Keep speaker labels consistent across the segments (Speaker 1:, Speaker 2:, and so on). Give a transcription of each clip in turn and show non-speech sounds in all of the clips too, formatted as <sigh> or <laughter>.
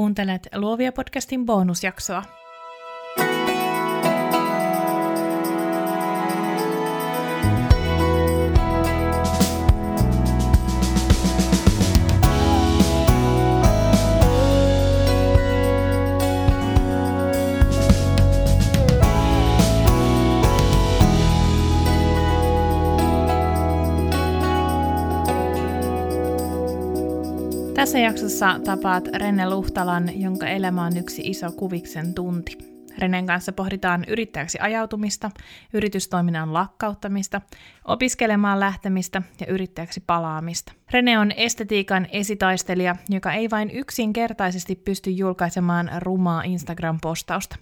Speaker 1: Kuuntelet Luovia podcastin bonusjaksoa. Tässä jaksossa tapaat Renne Luhtalan, jonka elämä on yksi iso kuviksen tunti. Renen kanssa pohditaan yrittäjäksi ajautumista, yritystoiminnan lakkauttamista, opiskelemaan lähtemistä ja yrittäjäksi palaamista. Rene on estetiikan esitaistelija, joka ei vain yksinkertaisesti pysty julkaisemaan rumaa Instagram-postausta.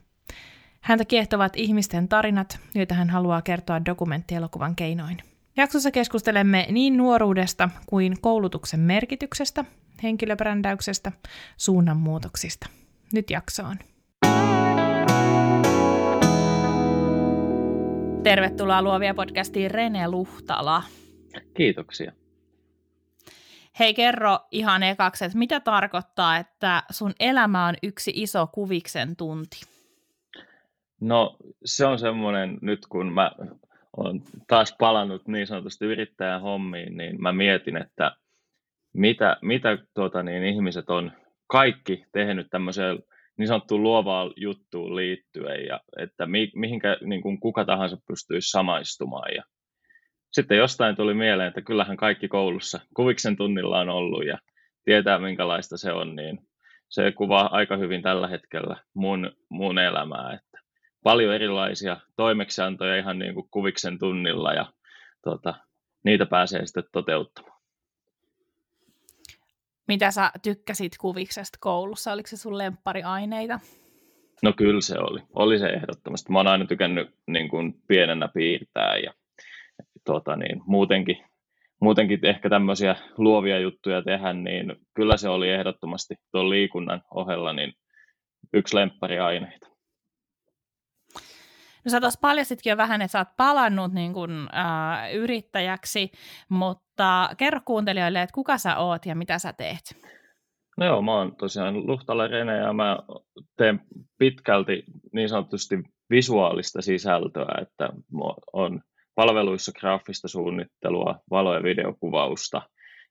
Speaker 1: Häntä kiehtovat ihmisten tarinat, joita hän haluaa kertoa dokumenttielokuvan keinoin. Jaksossa keskustelemme niin nuoruudesta kuin koulutuksen merkityksestä, henkilöbrändäyksestä, suunnanmuutoksista. Nyt jaksoon. Tervetuloa Luovia podcastiin Rene Luhtala.
Speaker 2: Kiitoksia.
Speaker 1: Hei, kerro ihan ekaksi, että mitä tarkoittaa, että sun elämä on yksi iso kuviksen tunti?
Speaker 2: No se on semmoinen, nyt kun mä olen taas palannut niin sanotusti yrittäjän hommiin, niin mä mietin, että mitä, mitä tuota, niin ihmiset on kaikki tehnyt tämmöiseen niin sanottuun luovaan juttuun liittyen, ja että mi, mihinkä niin kuin kuka tahansa pystyisi samaistumaan. Ja sitten jostain tuli mieleen, että kyllähän kaikki koulussa kuviksen tunnilla on ollut ja tietää minkälaista se on, niin se kuvaa aika hyvin tällä hetkellä mun, mun elämää, että paljon erilaisia toimeksiantoja ihan niin kuin kuviksen tunnilla ja tota, niitä pääsee sitten toteuttamaan.
Speaker 1: Mitä sä tykkäsit kuviksesta koulussa? Oliko se sun aineita?
Speaker 2: No kyllä se oli. Oli se ehdottomasti. Mä oon aina tykännyt niin kuin pienenä piirtää ja tota niin, muutenkin, muutenkin ehkä tämmöisiä luovia juttuja tehdä, niin kyllä se oli ehdottomasti tuon liikunnan ohella niin yksi aineita.
Speaker 1: No sä tuossa paljastitkin jo vähän, että sä oot palannut niin kun, äh, yrittäjäksi, mutta kerro kuuntelijoille, että kuka sä oot ja mitä sä teet?
Speaker 2: No joo, mä oon tosiaan Luhtala Rene ja mä teen pitkälti niin sanotusti visuaalista sisältöä, että on palveluissa graafista suunnittelua, valo- ja videokuvausta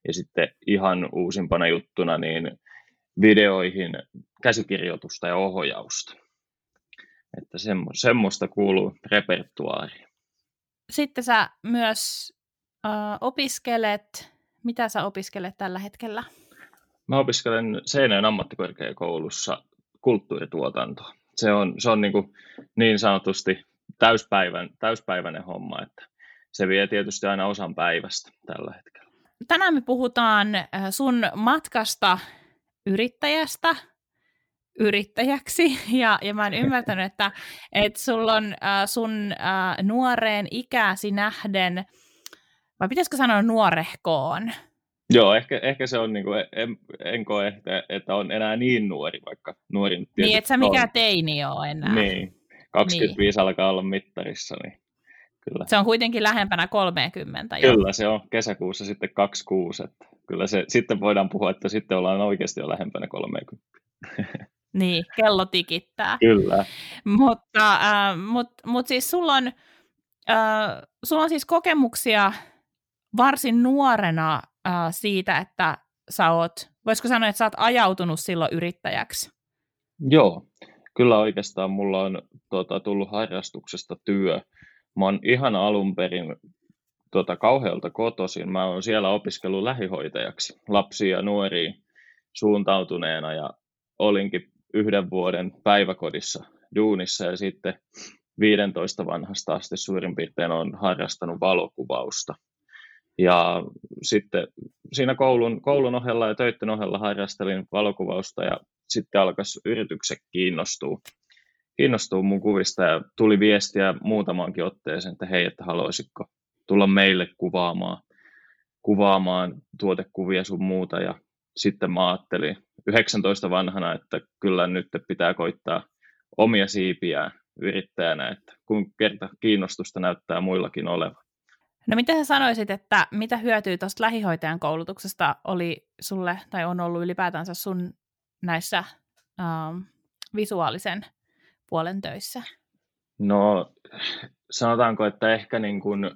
Speaker 2: ja sitten ihan uusimpana juttuna niin videoihin käsikirjoitusta ja ohjausta. Että semmo, semmoista kuuluu repertuaariin.
Speaker 1: Sitten sä myös äh, opiskelet, mitä sä opiskelet tällä hetkellä?
Speaker 2: Mä opiskelen Seinäjön ammattikorkeakoulussa kulttuurituotantoa. Se on, se on niin, kuin niin sanotusti täyspäivän, täyspäiväinen homma, että se vie tietysti aina osan päivästä tällä hetkellä.
Speaker 1: Tänään me puhutaan sun matkasta yrittäjästä yrittäjäksi, <laughs> ja, ja mä oon ymmärtänyt, että, että sulla on äh, sun äh, nuoreen ikäsi nähden, vai pitäisikö sanoa nuorehkoon?
Speaker 2: Joo, ehkä, ehkä se on, niin kuin, en, en koe, että, että on enää niin nuori, vaikka nuori
Speaker 1: Niin, että sä mikä teini ole enää.
Speaker 2: Niin, 25 niin. alkaa olla mittarissa, niin kyllä.
Speaker 1: Se on kuitenkin lähempänä 30
Speaker 2: jo. Kyllä, se on kesäkuussa sitten 26, että kyllä se, sitten voidaan puhua, että sitten ollaan oikeasti jo lähempänä 30. <laughs>
Speaker 1: Niin, kello tikittää.
Speaker 2: Kyllä.
Speaker 1: Mutta, äh, mut, mut siis sulla on, äh, sulla on siis kokemuksia varsin nuorena äh, siitä, että sä oot, voisiko sanoa, että sä oot ajautunut silloin yrittäjäksi?
Speaker 2: Joo, kyllä oikeastaan mulla on tota, tullut harrastuksesta työ. Mä oon ihan alun perin tota, kauhealta kotoisin. Mä oon siellä opiskellut lähihoitajaksi lapsia ja nuoria suuntautuneena ja olinkin yhden vuoden päiväkodissa duunissa ja sitten 15 vanhasta asti suurin piirtein on harrastanut valokuvausta. Ja sitten siinä koulun, koulun ohella ja töiden ohella harrastelin valokuvausta ja sitten alkoi yritykset kiinnostua, kiinnostua mun kuvista ja tuli viestiä muutamaankin otteeseen, että hei, että haluaisitko tulla meille kuvaamaan, kuvaamaan tuotekuvia sun muuta ja sitten mä ajattelin 19 vanhana, että kyllä nyt pitää koittaa omia siipiä yrittäjänä, että kun kerta kiinnostusta näyttää muillakin olevan.
Speaker 1: No mitä sä sanoisit, että mitä hyötyä tuosta lähihoitajan koulutuksesta oli sulle tai on ollut ylipäätänsä sun näissä uh, visuaalisen puolen töissä?
Speaker 2: No sanotaanko, että ehkä niin kuin,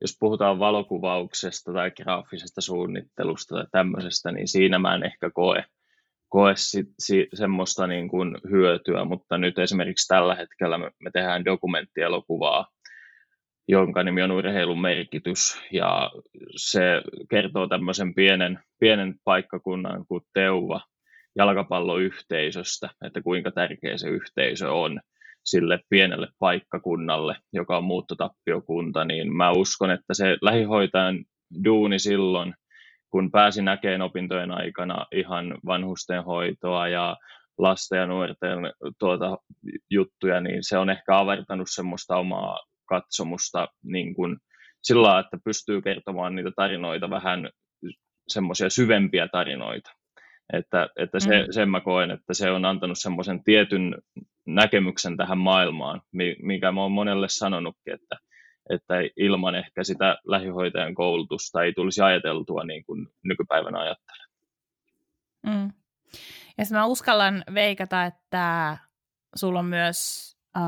Speaker 2: jos puhutaan valokuvauksesta tai graafisesta suunnittelusta tai tämmöisestä, niin siinä mä en ehkä koe, koe sit, si, semmoista niin kuin hyötyä, mutta nyt esimerkiksi tällä hetkellä me, me tehdään dokumenttielokuvaa, jonka nimi on Urheilun merkitys, ja se kertoo tämmöisen pienen, pienen paikkakunnan kuin Teuva jalkapalloyhteisöstä, että kuinka tärkeä se yhteisö on sille pienelle paikkakunnalle, joka on muuttotappiokunta, niin mä uskon, että se lähihoitajan duuni silloin, kun pääsi näkemään opintojen aikana ihan vanhustenhoitoa ja lasten ja nuorten tuota, juttuja, niin se on ehkä avartanut semmoista omaa katsomusta niin kuin sillä että pystyy kertomaan niitä tarinoita vähän semmoisia syvempiä tarinoita. Että, että se, mm. sen mä koen, että se on antanut semmoisen tietyn näkemyksen tähän maailmaan, mikä mä oon monelle sanonutkin, että, että ilman ehkä sitä lähihoitajan koulutusta ei tulisi ajateltua niin kuin nykypäivänä ajattelen.
Speaker 1: Mm. Ja mä uskallan veikata, että sulla on myös äh,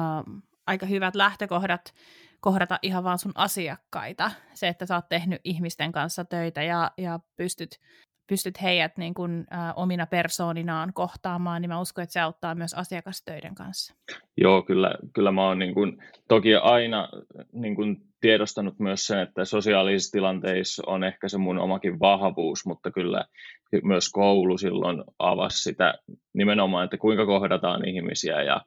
Speaker 1: aika hyvät lähtökohdat kohdata ihan vaan sun asiakkaita. Se, että sä oot tehnyt ihmisten kanssa töitä ja, ja pystyt, pystyt heidät niin kuin, ä, omina persooninaan kohtaamaan, niin mä uskon, että se auttaa myös asiakastöiden kanssa.
Speaker 2: Joo, kyllä, kyllä mä oon niin kuin, toki aina niin kuin, tiedostanut myös sen, että sosiaalisissa tilanteissa on ehkä se mun omakin vahvuus, mutta kyllä myös koulu silloin avasi sitä nimenomaan, että kuinka kohdataan ihmisiä ja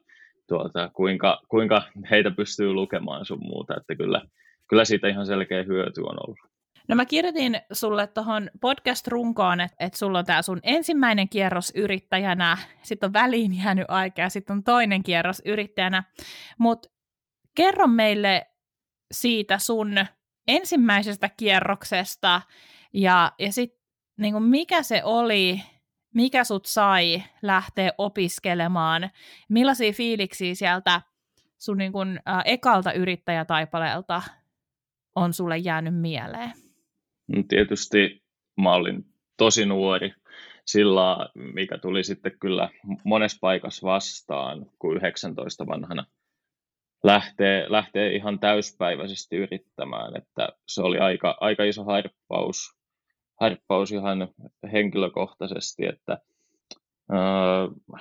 Speaker 2: tuota, kuinka, kuinka heitä pystyy lukemaan sun muuta, että kyllä, kyllä siitä ihan selkeä hyöty on ollut.
Speaker 1: No mä kirjoitin sulle tuohon podcast-runkoon, että, että sulla on tämä sun ensimmäinen kierros yrittäjänä, sitten on väliin jäänyt aikaa, sitten on toinen kierros yrittäjänä, mutta kerro meille siitä sun ensimmäisestä kierroksesta ja, ja sitten niin mikä se oli, mikä sut sai lähteä opiskelemaan, millaisia fiiliksiä sieltä sun niin kun, ä, ekalta yrittäjätaipaleelta on sulle jäänyt mieleen?
Speaker 2: Tietysti mä olin tosi nuori sillä, mikä tuli sitten kyllä monessa paikassa vastaan, kuin 19 vanhana lähtee, lähtee ihan täyspäiväisesti yrittämään, että se oli aika, aika iso harppaus harppaus ihan henkilökohtaisesti, että öö,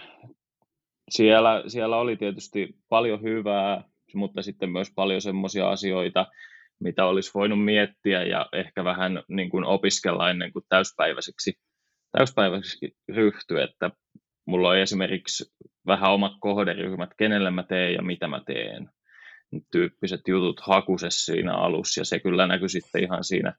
Speaker 2: siellä, siellä oli tietysti paljon hyvää, mutta sitten myös paljon semmoisia asioita, mitä olisi voinut miettiä ja ehkä vähän niin kuin opiskella ennen kuin täyspäiväiseksi, täyspäiväiseksi ryhtyä, että mulla on esimerkiksi vähän omat kohderyhmät, kenelle mä teen ja mitä mä teen, tyyppiset jutut hakusessa siinä alussa ja se kyllä näkyi sitten ihan siinä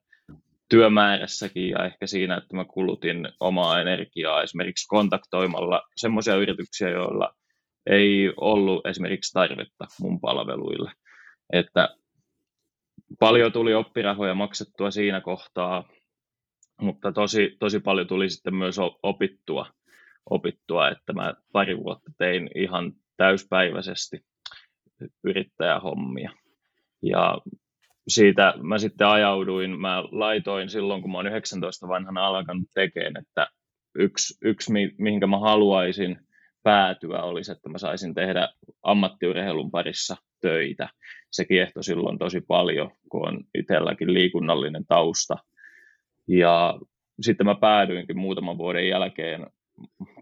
Speaker 2: työmäärässäkin ja ehkä siinä, että mä kulutin omaa energiaa esimerkiksi kontaktoimalla semmoisia yrityksiä, joilla ei ollut esimerkiksi tarvetta mun palveluille. Että paljon tuli oppirahoja maksettua siinä kohtaa, mutta tosi, tosi paljon tuli sitten myös opittua, opittua, että mä pari vuotta tein ihan täyspäiväisesti yrittäjähommia. Ja siitä mä sitten ajauduin, mä laitoin silloin, kun mä oon 19 vanhana alkanut tekemään, että yksi, yksi mihinkä mä haluaisin päätyä olisi, että mä saisin tehdä ammattiurheilun parissa töitä. Se kiehtoi silloin tosi paljon, kun on itselläkin liikunnallinen tausta. Ja sitten mä päädyinkin muutaman vuoden jälkeen,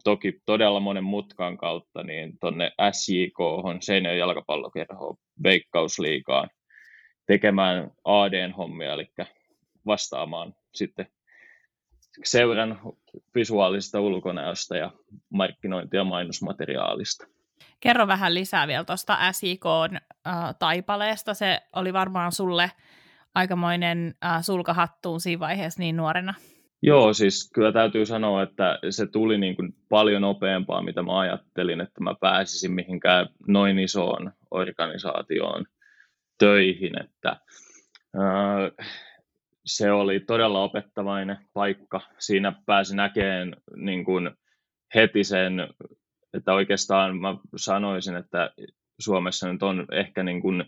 Speaker 2: toki todella monen mutkan kautta, niin tonne SJK, Seinäjoen jalkapallokerhoon, Veikkausliigaan tekemään AD-hommia, eli vastaamaan sitten seuran visuaalisesta ulkonäöstä ja markkinointi- ja mainosmateriaalista.
Speaker 1: Kerro vähän lisää vielä tuosta SIK-taipaleesta. Se oli varmaan sulle aikamoinen äh, sulkahattuun siinä vaiheessa niin nuorena.
Speaker 2: Joo, siis kyllä täytyy sanoa, että se tuli niin kuin paljon nopeampaa, mitä mä ajattelin, että mä pääsisin mihinkään noin isoon organisaatioon – töihin, että se oli todella opettavainen paikka. Siinä pääsi näkemään niin kuin heti sen, että oikeastaan mä sanoisin, että Suomessa nyt on ehkä niin kuin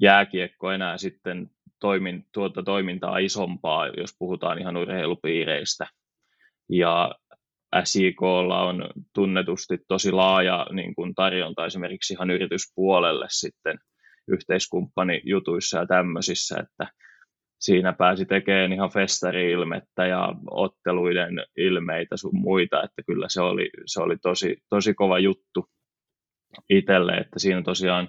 Speaker 2: jääkiekko enää sitten toimin, tuota toimintaa isompaa, jos puhutaan ihan urheilupiireistä. Ja SIKlla on tunnetusti tosi laaja niin kuin tarjonta esimerkiksi ihan yrityspuolelle sitten yhteiskumppanijutuissa ja tämmöisissä, että siinä pääsi tekemään ihan festari-ilmettä ja otteluiden ilmeitä sun muita, että kyllä se oli, se oli tosi, tosi kova juttu itselle, että siinä tosiaan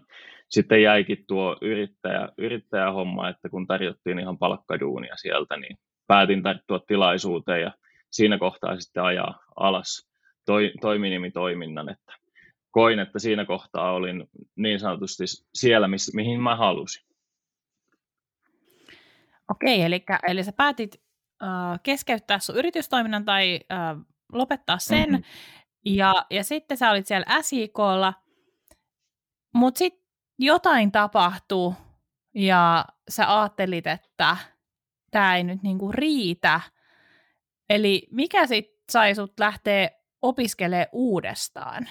Speaker 2: sitten jäikin tuo yrittäjä, yrittäjähomma, että kun tarjottiin ihan palkkaduunia sieltä, niin päätin tarttua tilaisuuteen ja siinä kohtaa sitten ajaa alas toi, toiminimitoiminnan, että koin, että siinä kohtaa olin niin sanotusti siellä, miss, mihin mä halusin.
Speaker 1: Okei, eli, eli sä päätit äh, keskeyttää sun yritystoiminnan tai äh, lopettaa sen, mm-hmm. ja, ja sitten sä olit siellä SIKlla, mutta sitten jotain tapahtui, ja sä ajattelit, että tämä ei nyt niinku riitä. Eli mikä sitten sai sut lähteä opiskelemaan uudestaan?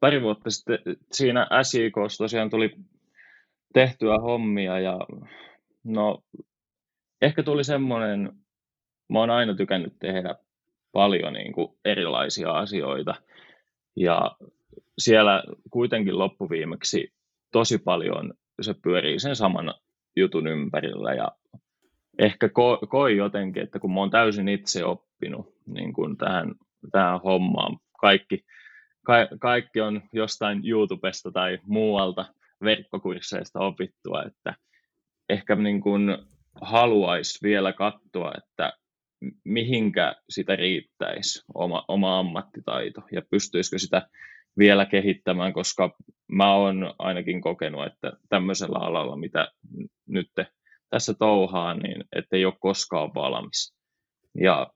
Speaker 2: Pari vuotta sitten siinä SIKssa tosiaan tuli tehtyä hommia ja no ehkä tuli semmoinen, mä oon aina tykännyt tehdä paljon niin kuin erilaisia asioita. Ja siellä kuitenkin loppuviimeksi tosi paljon se pyörii sen saman jutun ympärillä. Ja ehkä ko- koin jotenkin, että kun mä oon täysin itse oppinut niin kuin tähän, tähän hommaan, kaikki, ka- kaikki on jostain YouTubesta tai muualta verkkokursseista opittua, että ehkä niin kuin haluaisi vielä katsoa, että mihinkä sitä riittäisi oma, oma ammattitaito ja pystyisikö sitä vielä kehittämään, koska mä oon ainakin kokenut, että tämmöisellä alalla, mitä nyt tässä touhaa, niin ettei ole koskaan valmis. Ja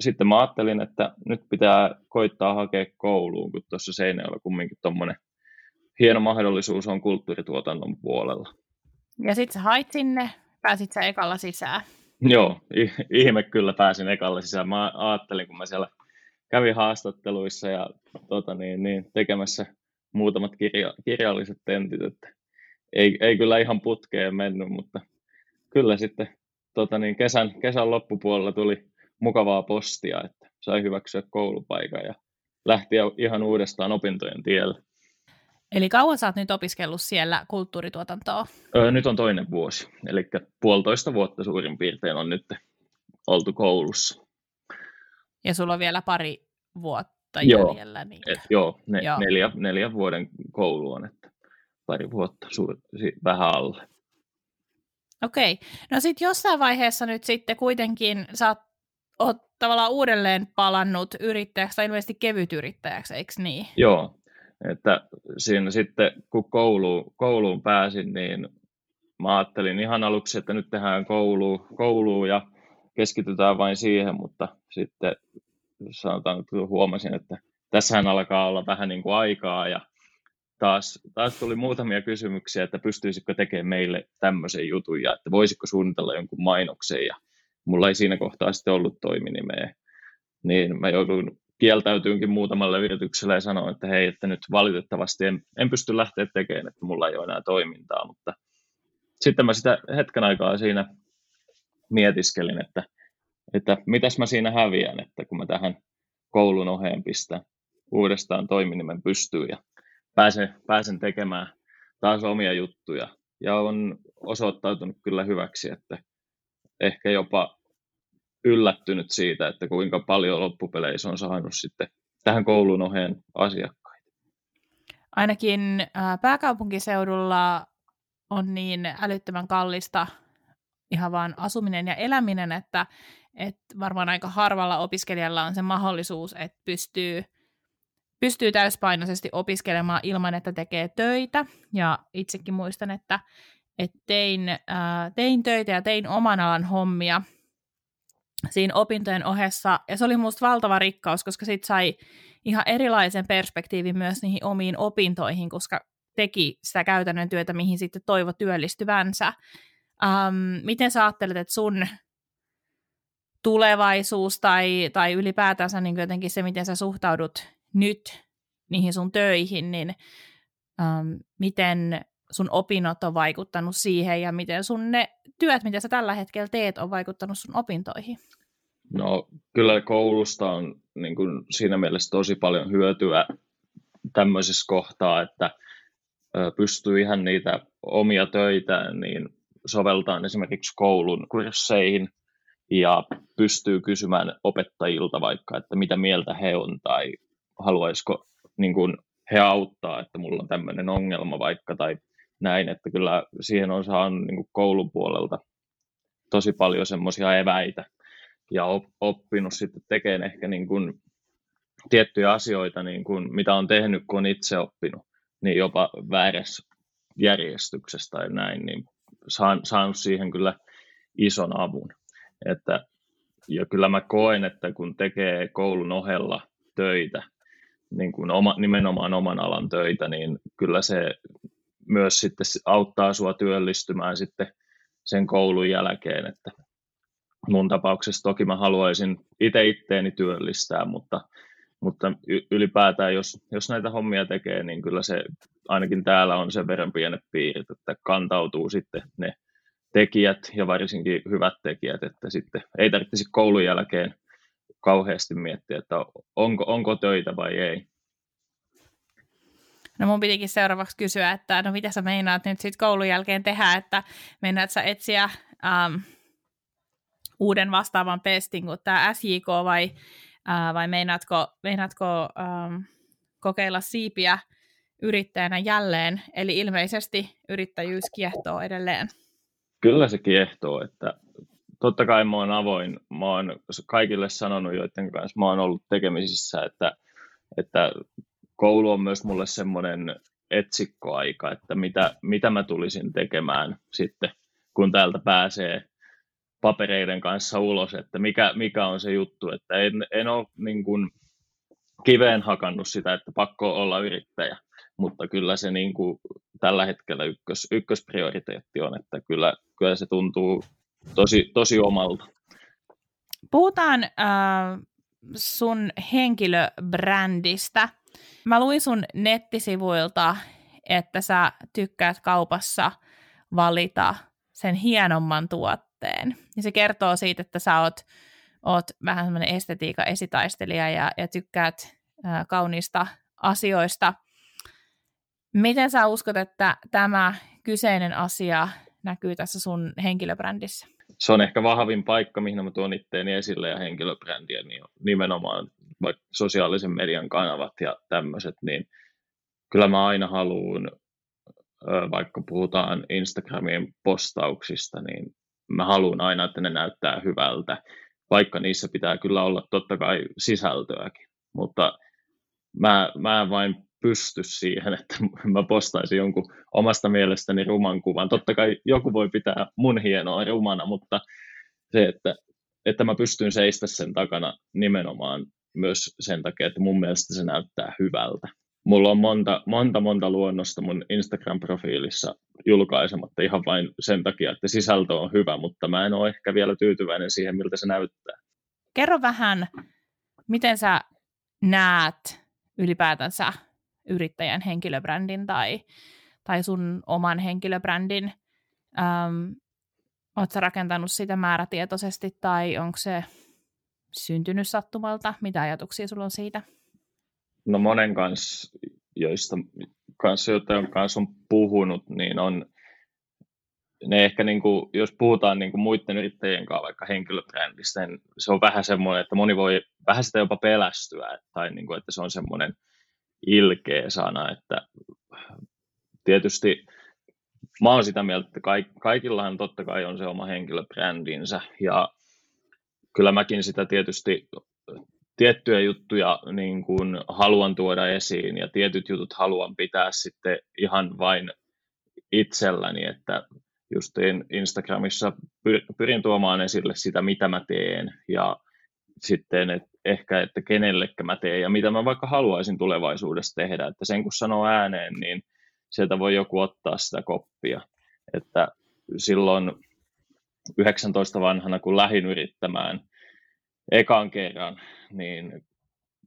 Speaker 2: sitten mä ajattelin, että nyt pitää koittaa hakea kouluun, kun tuossa Seinäjoella kumminkin tuommoinen hieno mahdollisuus on kulttuurituotannon puolella.
Speaker 1: Ja sitten sä hait sinne, pääsit sä ekalla sisään.
Speaker 2: Joo, ihme kyllä pääsin ekalla sisään. Mä ajattelin, kun mä siellä kävin haastatteluissa ja tota niin, niin, tekemässä muutamat kirja, kirjalliset tentit, että ei, ei kyllä ihan putkeen mennyt, mutta kyllä sitten tota niin, kesän, kesän loppupuolella tuli mukavaa postia, että sai hyväksyä koulupaikan ja lähti ihan uudestaan opintojen tielle.
Speaker 1: Eli kauan sä oot nyt opiskellut siellä kulttuurituotantoa?
Speaker 2: Öö, nyt on toinen vuosi, eli puolitoista vuotta suurin piirtein on nyt oltu koulussa.
Speaker 1: Ja sulla on vielä pari vuotta joo, jäljellä. Niin...
Speaker 2: Et, joo, ne, joo. Neljä, neljä vuoden koulu on, että pari vuotta suur, vähän alle.
Speaker 1: Okei, no sitten jossain vaiheessa nyt sitten kuitenkin sä oot, oot tavallaan uudelleen palannut yrittäjäksi tai ilmeisesti kevytyrittäjäksi, eikö niin?
Speaker 2: Joo, että siinä sitten kun kouluun, kouluun pääsin, niin mä ajattelin ihan aluksi, että nyt tehdään koulu, kouluun ja keskitytään vain siihen, mutta sitten sanotaan, että huomasin, että tässähän alkaa olla vähän niin kuin aikaa ja taas, taas tuli muutamia kysymyksiä, että pystyisikö tekemään meille tämmöisen jutun ja että voisiko suunnitella jonkun mainoksen ja mulla ei siinä kohtaa sitten ollut toiminimeä. Niin mä joudun kieltäytyynkin muutamalle yritykselle ja sanoin, että hei, että nyt valitettavasti en, en pysty lähteä tekemään, että mulla ei ole enää toimintaa, mutta sitten mä sitä hetken aikaa siinä mietiskelin, että, että mitäs mä siinä häviän, että kun mä tähän koulun oheen pistän uudestaan toiminimen pystyyn ja pääsen, pääsen tekemään taas omia juttuja. Ja on osoittautunut kyllä hyväksi, että ehkä jopa yllättynyt siitä, että kuinka paljon loppupeleissä on saanut sitten tähän koulun oheen asiakkaita.
Speaker 1: Ainakin pääkaupunkiseudulla on niin älyttömän kallista ihan vaan asuminen ja eläminen, että, että varmaan aika harvalla opiskelijalla on se mahdollisuus, että pystyy, pystyy täyspainoisesti opiskelemaan ilman, että tekee töitä. Ja itsekin muistan, että, että tein, ää, tein töitä ja tein oman alan hommia siinä opintojen ohessa, ja se oli minusta valtava rikkaus, koska sit sai ihan erilaisen perspektiivin myös niihin omiin opintoihin, koska teki sitä käytännön työtä, mihin sitten toivo työllistyvänsä. Um, miten sä ajattelet, että sun tulevaisuus tai, tai ylipäätänsä niin jotenkin se, miten sä suhtaudut nyt niihin sun töihin, niin um, miten sun opinnot on vaikuttanut siihen ja miten sun ne työt, mitä sä tällä hetkellä teet, on vaikuttanut sun opintoihin?
Speaker 2: No kyllä koulusta on niin kuin siinä mielessä tosi paljon hyötyä tämmöisessä kohtaa, että pystyy ihan niitä omia töitä niin soveltaan esimerkiksi koulun kursseihin ja pystyy kysymään opettajilta vaikka, että mitä mieltä he on tai haluaisiko niin kuin he auttaa, että mulla on tämmöinen ongelma vaikka tai näin, että kyllä siihen on saanut niin kuin koulun puolelta tosi paljon semmoisia eväitä ja oppinut sitten tekemään ehkä niin kuin tiettyjä asioita, niin kuin mitä on tehnyt, kun on itse oppinut, niin jopa väärässä järjestyksessä tai näin, niin saan, saanut siihen kyllä ison avun. Että, ja kyllä mä koen, että kun tekee koulun ohella töitä, niin kuin oma, nimenomaan oman alan töitä, niin kyllä se myös sitten auttaa sua työllistymään sitten sen koulun jälkeen, että mun tapauksessa toki mä haluaisin itse itteeni työllistää, mutta, mutta ylipäätään jos, jos näitä hommia tekee, niin kyllä se ainakin täällä on sen verran pienet piirit, että kantautuu sitten ne tekijät ja varsinkin hyvät tekijät, että sitten ei tarvitsisi koulun jälkeen kauheasti miettiä, että onko, onko töitä vai ei.
Speaker 1: No mun pitikin seuraavaksi kysyä, että no mitä sä meinaat nyt sitten koulun jälkeen tehdä, että meinaat sä etsiä ähm, uuden vastaavan pestin kuin tämä SJK vai, äh, vai meinaatko, meinaatko ähm, kokeilla siipiä yrittäjänä jälleen, eli ilmeisesti yrittäjyys kiehtoo edelleen.
Speaker 2: Kyllä se kiehtoo, että totta kai mä oon avoin, mä oon kaikille sanonut, joiden kanssa mä oon ollut tekemisissä, että, että koulu on myös mulle semmoinen etsikkoaika, että mitä, mitä mä tulisin tekemään sitten, kun täältä pääsee papereiden kanssa ulos, että mikä, mikä on se juttu, että en, en ole niin kuin kiveen hakannut sitä, että pakko olla yrittäjä, mutta kyllä se niin kuin tällä hetkellä ykkös, ykkösprioriteetti on, että kyllä, kyllä se tuntuu tosi, tosi omalta.
Speaker 1: Puhutaan äh, sun henkilöbrändistä. Mä luin sun nettisivuilta, että sä tykkäät kaupassa valita sen hienomman tuotteen. Ja se kertoo siitä, että sä oot, oot vähän semmoinen estetiikan esitaistelija ja, ja tykkäät äh, kauniista asioista. Miten sä uskot, että tämä kyseinen asia näkyy tässä sun henkilöbrändissä?
Speaker 2: Se on ehkä vahvin paikka, mihin mä tuon itteeni esille ja henkilöbrändiä, niin nimenomaan vaikka sosiaalisen median kanavat ja tämmöiset, niin kyllä mä aina haluan, vaikka puhutaan Instagramin postauksista, niin mä haluan aina, että ne näyttää hyvältä, vaikka niissä pitää kyllä olla totta kai sisältöäkin, mutta mä, mä en vain pysty siihen, että <laughs> mä postaisin jonkun omasta mielestäni ruman kuvan. Totta kai joku voi pitää mun hienoa rumana, mutta se, että, että mä pystyn seistä sen takana nimenomaan myös sen takia, että mun mielestä se näyttää hyvältä. Mulla on monta, monta, monta luonnosta mun Instagram-profiilissa julkaisematta ihan vain sen takia, että sisältö on hyvä, mutta mä en ole ehkä vielä tyytyväinen siihen, miltä se näyttää.
Speaker 1: Kerro vähän, miten sä näet ylipäätänsä yrittäjän henkilöbrändin tai, tai sun oman henkilöbrändin. Ähm, Oletko rakentanut sitä määrätietoisesti tai onko se syntynyt sattumalta? Mitä ajatuksia sulla on siitä?
Speaker 2: No monen kanssa, joista kanssa, joiden kanssa on puhunut, niin on ne ehkä, niin kuin, jos puhutaan niin kuin muiden yrittäjien kanssa vaikka henkilöbrändistä, niin se on vähän semmoinen, että moni voi vähän sitä jopa pelästyä, tai niin kuin, että se on semmoinen ilkeä sana, että tietysti mä oon sitä mieltä, että kaikillahan totta kai on se oma henkilöbrändinsä, ja kyllä mäkin sitä tietysti tiettyjä juttuja niin kuin haluan tuoda esiin ja tietyt jutut haluan pitää sitten ihan vain itselläni, että just Instagramissa pyrin tuomaan esille sitä, mitä mä teen ja sitten et ehkä, että kenellekä mä teen ja mitä mä vaikka haluaisin tulevaisuudessa tehdä, että sen kun sanoo ääneen, niin sieltä voi joku ottaa sitä koppia, että silloin 19 vanhana, kun lähdin yrittämään ekan kerran, niin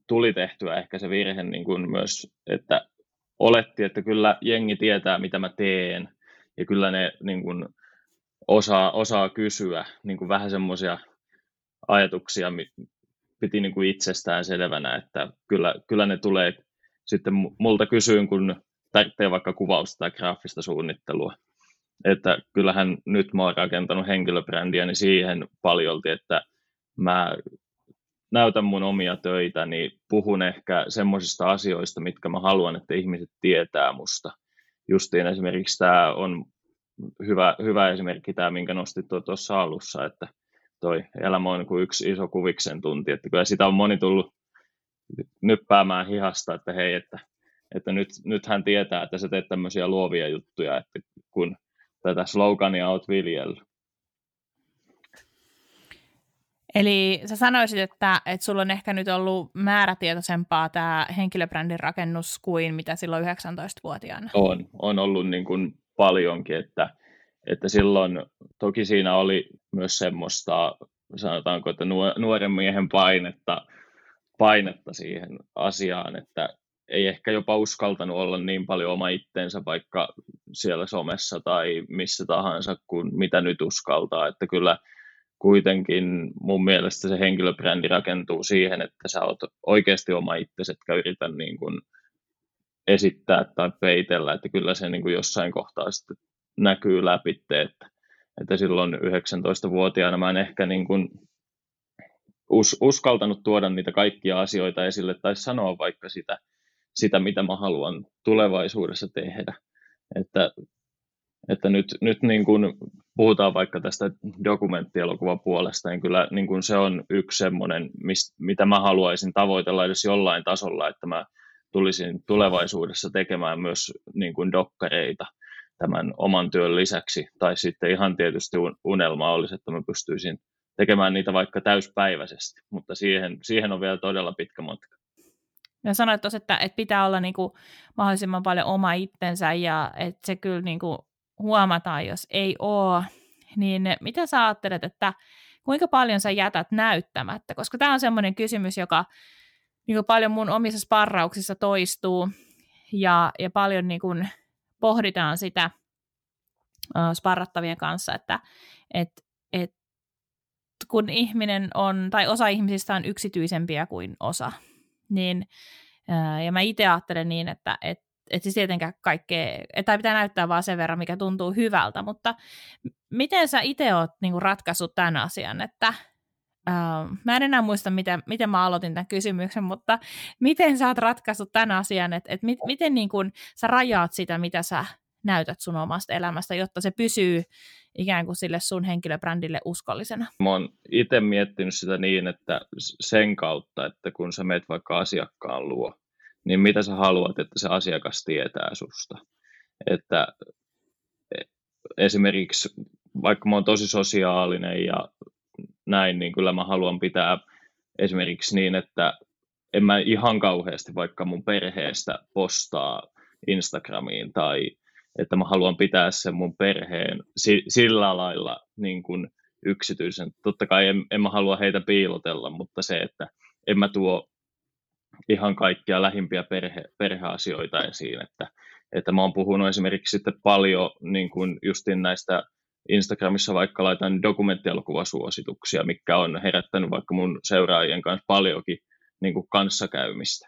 Speaker 2: tuli tehtyä ehkä se virhe niin kuin myös, että oletti, että kyllä jengi tietää, mitä mä teen, ja kyllä ne niin kuin osaa, osaa kysyä niin kuin vähän semmoisia ajatuksia piti niin kuin itsestään selvänä, että kyllä, kyllä ne tulee sitten multa kysyyn, kun tarvitsee vaikka kuvausta tai graafista suunnittelua. Että kyllähän nyt mä oon rakentanut henkilöbrändiä niin siihen paljolti, että mä näytän mun omia töitä, niin puhun ehkä semmoisista asioista, mitkä mä haluan, että ihmiset tietää musta. Justiin esimerkiksi tämä on hyvä, hyvä esimerkki tämä, minkä nostit tuossa alussa, että toi elämä on niin yksi iso kuviksen tunti, että kyllä sitä on moni tullut nyppäämään hihasta, että hei, että, että nyt, nyt hän tietää, että sä teet tämmöisiä luovia juttuja, että kun tätä slogania oot viljellyt.
Speaker 1: Eli sä sanoisit, että, että sulla on ehkä nyt ollut määrätietoisempaa tämä henkilöbrändin rakennus kuin mitä silloin 19-vuotiaana?
Speaker 2: On, on ollut niin kuin paljonkin, että, että silloin toki siinä oli myös semmoista, sanotaanko, että nuoren miehen painetta, painetta siihen asiaan, että ei ehkä jopa uskaltanut olla niin paljon oma itteensä vaikka siellä somessa tai missä tahansa kuin mitä nyt uskaltaa, että kyllä kuitenkin mun mielestä se henkilöbrändi rakentuu siihen, että sä oot oikeasti oma itsesi, etkä yritä niin kuin esittää tai peitellä, että kyllä se niin kuin jossain kohtaa sitten näkyy läpi, että, että silloin 19-vuotiaana mä en ehkä niin kuin us, uskaltanut tuoda niitä kaikkia asioita esille tai sanoa vaikka sitä, sitä mitä mä haluan tulevaisuudessa tehdä. Että, että nyt, nyt niin kuin puhutaan vaikka tästä dokumenttielokuvan puolesta, niin kyllä niin kuin se on yksi semmoinen, mitä mä haluaisin tavoitella edes jollain tasolla, että mä tulisin tulevaisuudessa tekemään myös niin kuin dokkareita tämän oman työn lisäksi, tai sitten ihan tietysti unelma olisi, että mä pystyisin tekemään niitä vaikka täyspäiväisesti, mutta siihen, siihen on vielä todella pitkä matka.
Speaker 1: Ja sanoit tuossa, että, että pitää olla niin kuin mahdollisimman paljon oma itsensä ja että se kyllä niin kuin huomataan, jos ei ole. Niin mitä sä ajattelet, että kuinka paljon sä jätät näyttämättä? Koska tämä on semmoinen kysymys, joka niin kuin paljon mun omissa sparrauksissa toistuu ja, ja paljon niin kuin pohditaan sitä sparrattavien kanssa, että et, et, kun ihminen on, tai osa ihmisistä on yksityisempiä kuin osa, niin, uh, ja mä itse ajattelen niin, että et, et siis tietenkään kaikkea, että pitää näyttää vaan sen verran, mikä tuntuu hyvältä, mutta miten sä itse oot niin kuin ratkaissut tämän asian, että Uh, mä en enää muista, miten, miten mä aloitin tämän kysymyksen, mutta miten sä oot ratkaissut tämän asian, että, että mit, miten niin kun sä rajaat sitä, mitä sä näytät sun omasta elämästä, jotta se pysyy ikään kuin sille sun henkilöbrändille uskollisena?
Speaker 2: Mä oon itse miettinyt sitä niin, että sen kautta, että kun sä meet vaikka asiakkaan luo, niin mitä sä haluat, että se asiakas tietää susta. Että e, esimerkiksi vaikka mä oon tosi sosiaalinen ja näin, niin kyllä mä haluan pitää esimerkiksi niin, että en mä ihan kauheasti vaikka mun perheestä postaa Instagramiin tai että mä haluan pitää sen mun perheen sillä lailla niin kuin yksityisen. Totta kai en, en mä halua heitä piilotella, mutta se, että en mä tuo ihan kaikkia lähimpiä perhe, perheasioita esiin, että, että mä oon puhunut esimerkiksi sitten paljon niin kuin justin näistä Instagramissa vaikka laitan dokumenttielokuvasuosituksia, mikä on herättänyt vaikka mun seuraajien kanssa paljonkin niin kuin kanssakäymistä.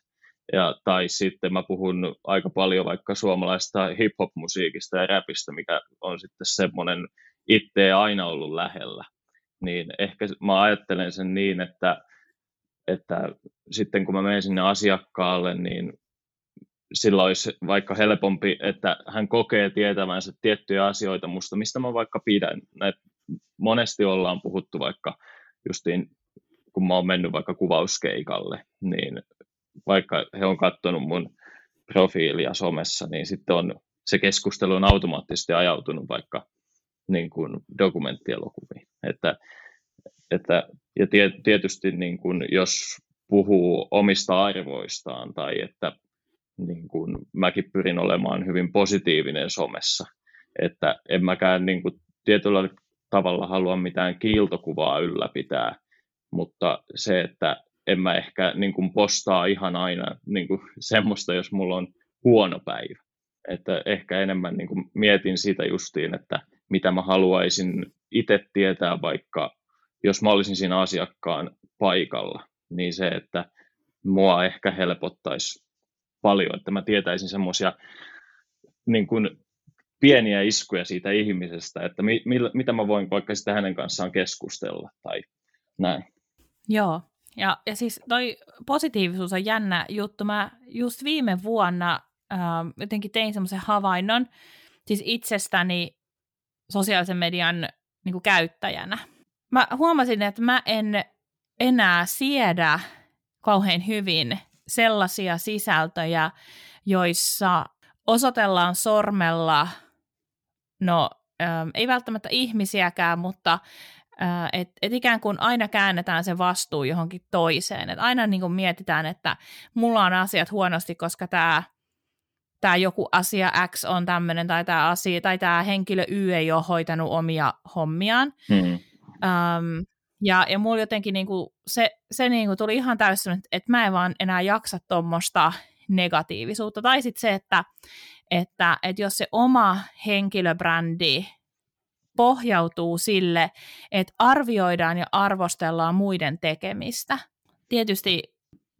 Speaker 2: Ja, tai sitten mä puhun aika paljon vaikka suomalaista hip-hop-musiikista ja rapista, mikä on sitten semmoinen itse aina ollut lähellä. Niin ehkä mä ajattelen sen niin, että, että sitten kun mä menen sinne asiakkaalle, niin sillä olisi vaikka helpompi, että hän kokee tietävänsä tiettyjä asioita musta, mistä mä vaikka pidän. Näet, monesti ollaan puhuttu vaikka justiin, kun mä oon mennyt vaikka kuvauskeikalle, niin vaikka he on katsonut mun profiilia somessa, niin sitten on, se keskustelu on automaattisesti ajautunut vaikka niin kuin dokumenttielokuviin. Että, että, ja tietysti niin kuin, jos puhuu omista arvoistaan tai että niin kuin mäkin pyrin olemaan hyvin positiivinen somessa, että en mäkään niin kuin tietyllä tavalla halua mitään kiiltokuvaa ylläpitää, mutta se, että en mä ehkä niin kuin postaa ihan aina niin kuin semmoista, jos mulla on huono päivä. Että ehkä enemmän niin kuin mietin sitä justiin, että mitä mä haluaisin itse tietää vaikka jos mä olisin siinä asiakkaan paikalla, niin se, että mua ehkä helpottaisi paljon, että mä tietäisin semmoisia niin kuin pieniä iskuja siitä ihmisestä, että mi, mi, mitä mä voin vaikka sitä hänen kanssaan keskustella tai näin.
Speaker 1: Joo, ja, ja siis toi positiivisuus on jännä juttu. Mä just viime vuonna äh, jotenkin tein semmoisen havainnon, siis itsestäni sosiaalisen median niin kuin käyttäjänä. Mä huomasin, että mä en enää siedä kauhean hyvin sellaisia sisältöjä, joissa osoitellaan sormella, no ähm, ei välttämättä ihmisiäkään, mutta et, et ikään kuin aina käännetään se vastuu johonkin toiseen. Et aina niin kuin mietitään, että mulla on asiat huonosti, koska tämä tämä joku asia X on tämmöinen, tai tämä asia, tai tämä henkilö Y ei ole hoitanut omia hommiaan. Hmm. Um, ja, ja mulla jotenkin niinku, se, se niinku tuli ihan täysin, että mä en vaan enää jaksa tuommoista negatiivisuutta. Tai sitten se, että, että, että jos se oma henkilöbrändi pohjautuu sille, että arvioidaan ja arvostellaan muiden tekemistä. Tietysti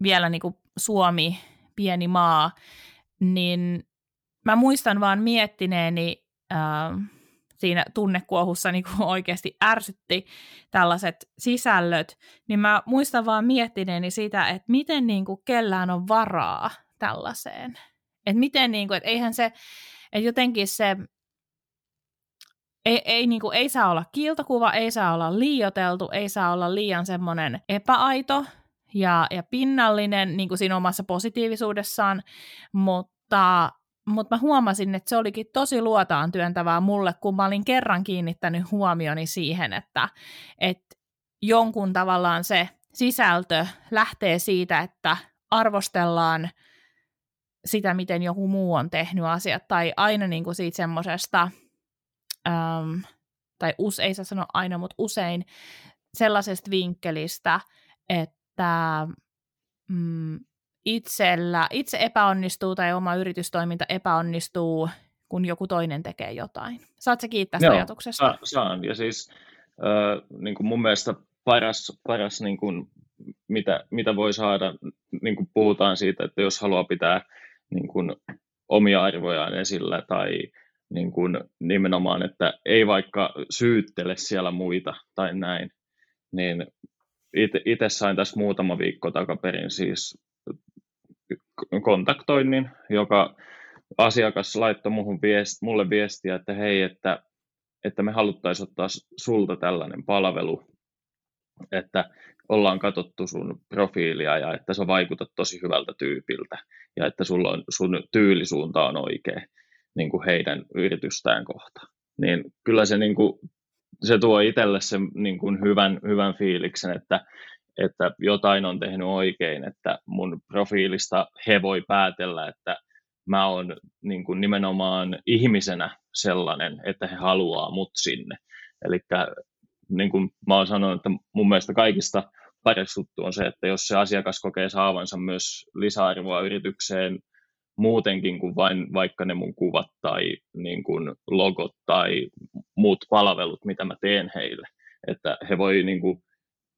Speaker 1: vielä niin kuin Suomi, pieni maa, niin mä muistan vaan miettineeni äh, siinä tunnekuohussa niin kuin oikeasti ärsytti tällaiset sisällöt, niin mä muistan vaan miettineeni sitä, että miten niin kuin kellään on varaa tällaiseen. Että miten, niin kuin, että eihän se, että jotenkin se, ei, ei, niin kuin, ei saa olla kiiltokuva, ei saa olla liioteltu, ei saa olla liian semmoinen epäaito ja, ja pinnallinen niin kuin siinä omassa positiivisuudessaan, mutta, mutta mä huomasin, että se olikin tosi luotaan työntävää mulle, kun mä olin kerran kiinnittänyt huomioni siihen, että, että jonkun tavallaan se sisältö lähtee siitä, että arvostellaan sitä, miten joku muu on tehnyt asiat, tai aina niin kuin siitä semmoisesta, ähm, tai us, ei saa sanoa aina, mutta usein sellaisesta vinkkelistä, että mm, itsellä, itse epäonnistuu tai oma yritystoiminta epäonnistuu, kun joku toinen tekee jotain. Saatko kiittää Joo, ajatuksesta?
Speaker 2: Sa- saan, ja siis äh, niin kuin mun mielestä paras, paras niin kuin, mitä, mitä voi saada, niin kuin puhutaan siitä, että jos haluaa pitää niin kuin omia arvojaan esillä tai niin kuin nimenomaan, että ei vaikka syyttele siellä muita tai näin, niin itse sain tässä muutama viikko takaperin siis kontaktoinnin, joka asiakas laittoi muhun viest, mulle viestiä, että hei, että, että me haluttaisiin ottaa sulta tällainen palvelu, että ollaan katsottu sun profiilia ja että sä vaikutat tosi hyvältä tyypiltä ja että sulla on, sun tyylisuunta on oikea niin kuin heidän yritystään kohta. Niin kyllä se, niin kuin, se tuo itselle sen niin kuin hyvän, hyvän fiiliksen, että, että jotain on tehnyt oikein, että mun profiilista he voi päätellä, että mä oon niin kuin nimenomaan ihmisenä sellainen, että he haluaa mut sinne. Eli niin kuin mä oon sanonut, että mun mielestä kaikista paras juttu on se, että jos se asiakas kokee saavansa myös lisäarvoa yritykseen muutenkin kuin vain vaikka ne mun kuvat tai niin kuin logot tai muut palvelut, mitä mä teen heille. Että he voi niin kuin,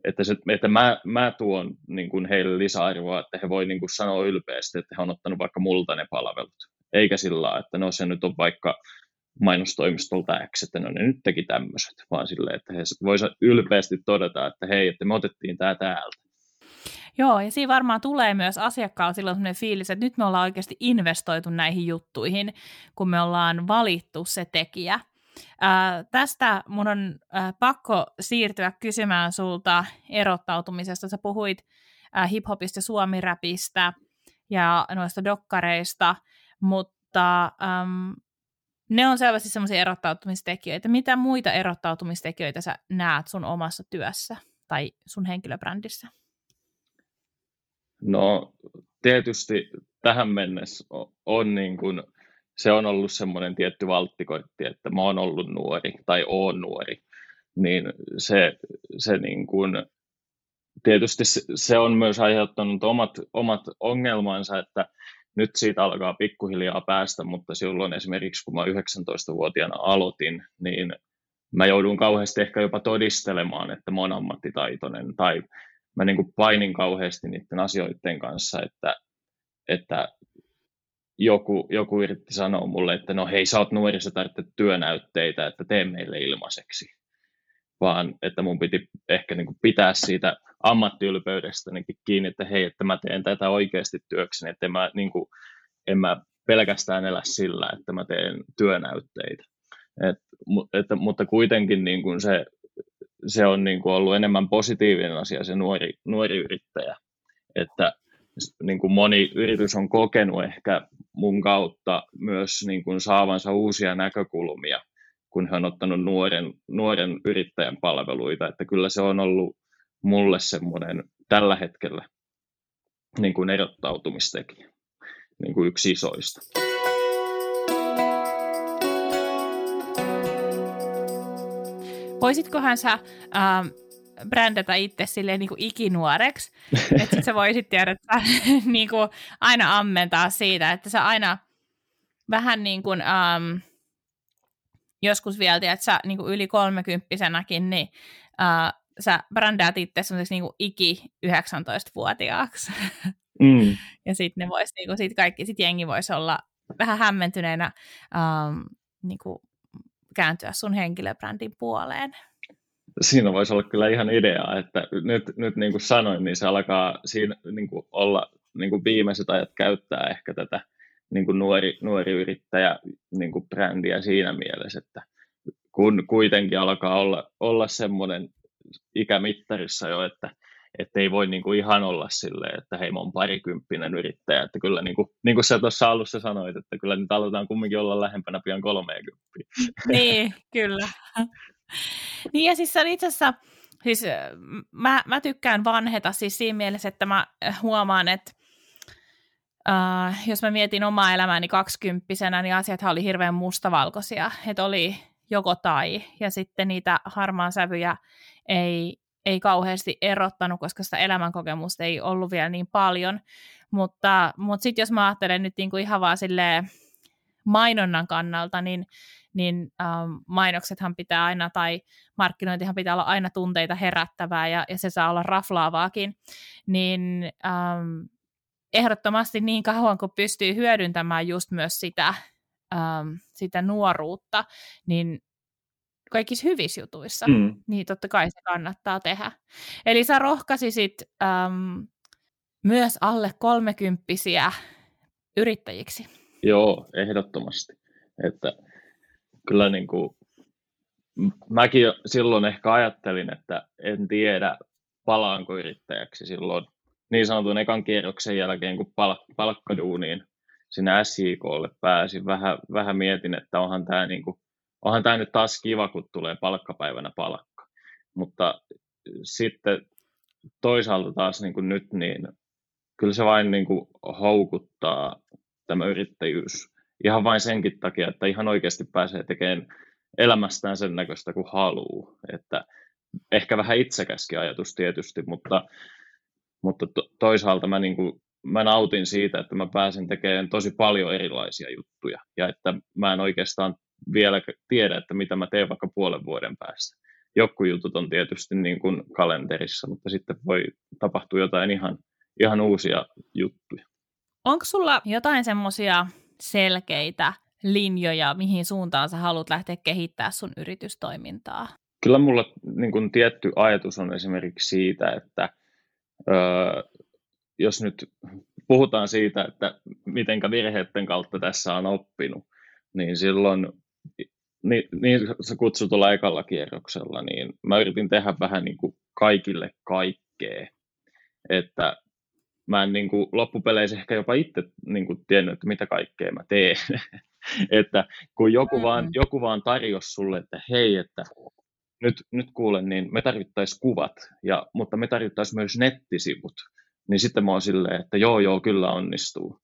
Speaker 2: että, se, että mä, mä tuon niin kuin heille lisäarvoa, että he voi niin kuin sanoa ylpeästi, että he on ottanut vaikka multa ne palvelut. Eikä sillä että no se nyt on vaikka mainostoimistolta X, että no ne nyt teki tämmöiset, vaan silleen, että he voisivat ylpeästi todeta, että hei, että me otettiin tämä täältä.
Speaker 1: Joo, ja siinä varmaan tulee myös asiakkaalla silloin sellainen fiilis, että nyt me ollaan oikeasti investoitu näihin juttuihin, kun me ollaan valittu se tekijä. Ää, tästä mun on ää, pakko siirtyä kysymään sulta erottautumisesta. Sä puhuit ää, hiphopista, suomiräpistä ja noista dokkareista, mutta äm, ne on selvästi semmoisia erottautumistekijöitä. Mitä muita erottautumistekijöitä sä näet sun omassa työssä tai sun henkilöbrändissä?
Speaker 2: No tietysti tähän mennessä on niin kuin, se on ollut semmoinen tietty valttikortti, että mä oon ollut nuori tai oon nuori, niin se, se niin kuin, tietysti se on myös aiheuttanut omat, omat ongelmansa, että nyt siitä alkaa pikkuhiljaa päästä, mutta silloin esimerkiksi kun mä 19-vuotiaana aloitin, niin mä joudun kauheasti ehkä jopa todistelemaan, että mä oon ammattitaitoinen, tai mä niin kuin painin kauheasti niiden asioiden kanssa, että, että joku, joku yritti sanoa mulle, että no hei, sä oot nuori, sä tarvitset työnäytteitä, että tee meille ilmaiseksi. Vaan että mun piti ehkä niin kuin pitää siitä ammattiylpeydestänikin kiinni, että hei, että mä teen tätä oikeasti työkseni, että mä, niin kuin, en mä pelkästään elä sillä, että mä teen työnäytteitä. Et, että, mutta kuitenkin niin kuin se, se on niin kuin ollut enemmän positiivinen asia se nuori, nuori yrittäjä, että niin kuin moni yritys on kokenut ehkä mun kautta myös niin kuin saavansa uusia näkökulmia, kun he on ottanut nuoren, nuoren yrittäjän palveluita, että kyllä se on ollut mulle semmoinen tällä hetkellä niin kuin erottautumistekijä, niin kuin yksi isoista.
Speaker 1: Voisitkohan sä ähm, brändätä itse silleen niin kuin ikinuoreksi, <laughs> että sä voisit tiedä, että <laughs> niin kuin aina ammentaa siitä, että sä aina vähän niin kuin, ähm, joskus vielä, että sä niin kuin yli kolmekymppisenäkin, niin äh, sä brändäät itse niin iki 19-vuotiaaksi. Mm. <laughs> ja sitten ne vois, niin kuin, sit kaikki, sit jengi voisi olla vähän hämmentyneenä ähm, niin kuin, kääntyä sun henkilöbrändin puoleen.
Speaker 2: Siinä voisi olla kyllä ihan idea, että nyt, nyt niin kuin sanoin, niin se alkaa siinä niin kuin olla niin kuin viimeiset ajat käyttää ehkä tätä niin kuin nuori, nuori yrittäjä niin kuin brändiä siinä mielessä, että kun kuitenkin alkaa olla, olla semmoinen ikämittarissa jo, että että ei voi niin kuin ihan olla silleen, että hei, mä oon parikymppinen yrittäjä, että kyllä niin kuin, niin kuin sä tuossa alussa sanoit, että kyllä nyt aletaan kumminkin olla lähempänä pian 30. <laughs>
Speaker 1: Niin, kyllä. <laughs> Niin ja siis se itse asiassa, siis mä, mä tykkään vanheta siis siinä mielessä, että mä huomaan, että uh, jos mä mietin omaa elämääni kaksikymppisenä, niin asiat oli hirveän mustavalkoisia, että oli joko tai, ja sitten niitä harmaan sävyjä ei, ei kauheasti erottanut, koska sitä elämänkokemusta ei ollut vielä niin paljon. Mutta, mutta sitten jos mä ajattelen nyt niin kuin ihan vaan mainonnan kannalta, niin, niin ähm, mainoksethan pitää aina, tai markkinointihan pitää olla aina tunteita herättävää, ja, ja se saa olla raflaavaakin, niin ähm, ehdottomasti niin kauan, kun pystyy hyödyntämään just myös sitä, ähm, sitä nuoruutta, niin kaikissa hyvissä jutuissa, mm. niin totta kai se kannattaa tehdä. Eli sä rohkaisisit äm, myös alle kolmekymppisiä yrittäjiksi.
Speaker 2: Joo, ehdottomasti. Että kyllä niin kuin, mäkin silloin ehkä ajattelin, että en tiedä palaanko yrittäjäksi silloin niin sanotun ekan kierroksen jälkeen, kun pal- palkkaduuniin sinne SJKlle pääsin. Vähän, vähän mietin, että onhan tämä niin kuin onhan tämä nyt taas kiva, kun tulee palkkapäivänä palkka. Mutta sitten toisaalta taas niin kuin nyt, niin kyllä se vain niin kuin houkuttaa tämä yrittäjyys. Ihan vain senkin takia, että ihan oikeasti pääsee tekemään elämästään sen näköistä kuin haluaa. Että ehkä vähän itsekäskin ajatus tietysti, mutta, mutta to, toisaalta mä, niin kuin, mä nautin siitä, että mä pääsen tekemään tosi paljon erilaisia juttuja ja että mä en oikeastaan vielä tiedä, että mitä mä teen vaikka puolen vuoden päästä. Joku jutut on tietysti niin kuin kalenterissa, mutta sitten voi tapahtua jotain ihan, ihan uusia juttuja.
Speaker 1: Onko sulla jotain semmoisia selkeitä linjoja, mihin suuntaan sä haluat lähteä kehittämään sun yritystoimintaa?
Speaker 2: Kyllä mulla niin kuin tietty ajatus on esimerkiksi siitä, että öö, jos nyt puhutaan siitä, että mitenkä virheiden kautta tässä on oppinut, niin silloin niin, niin kutsutulla ekalla kierroksella, niin mä yritin tehdä vähän niin kuin kaikille kaikkea. Että mä en niin kuin loppupeleissä ehkä jopa itse niin kuin tiennyt, että mitä kaikkea mä teen. <laughs> että kun joku vaan, mm. joku vaan tarjosi sulle, että hei, että nyt, nyt kuulen, niin me tarvittaisiin kuvat, ja, mutta me tarvittaisiin myös nettisivut. Niin sitten mä oon silleen, että joo, joo, kyllä onnistuu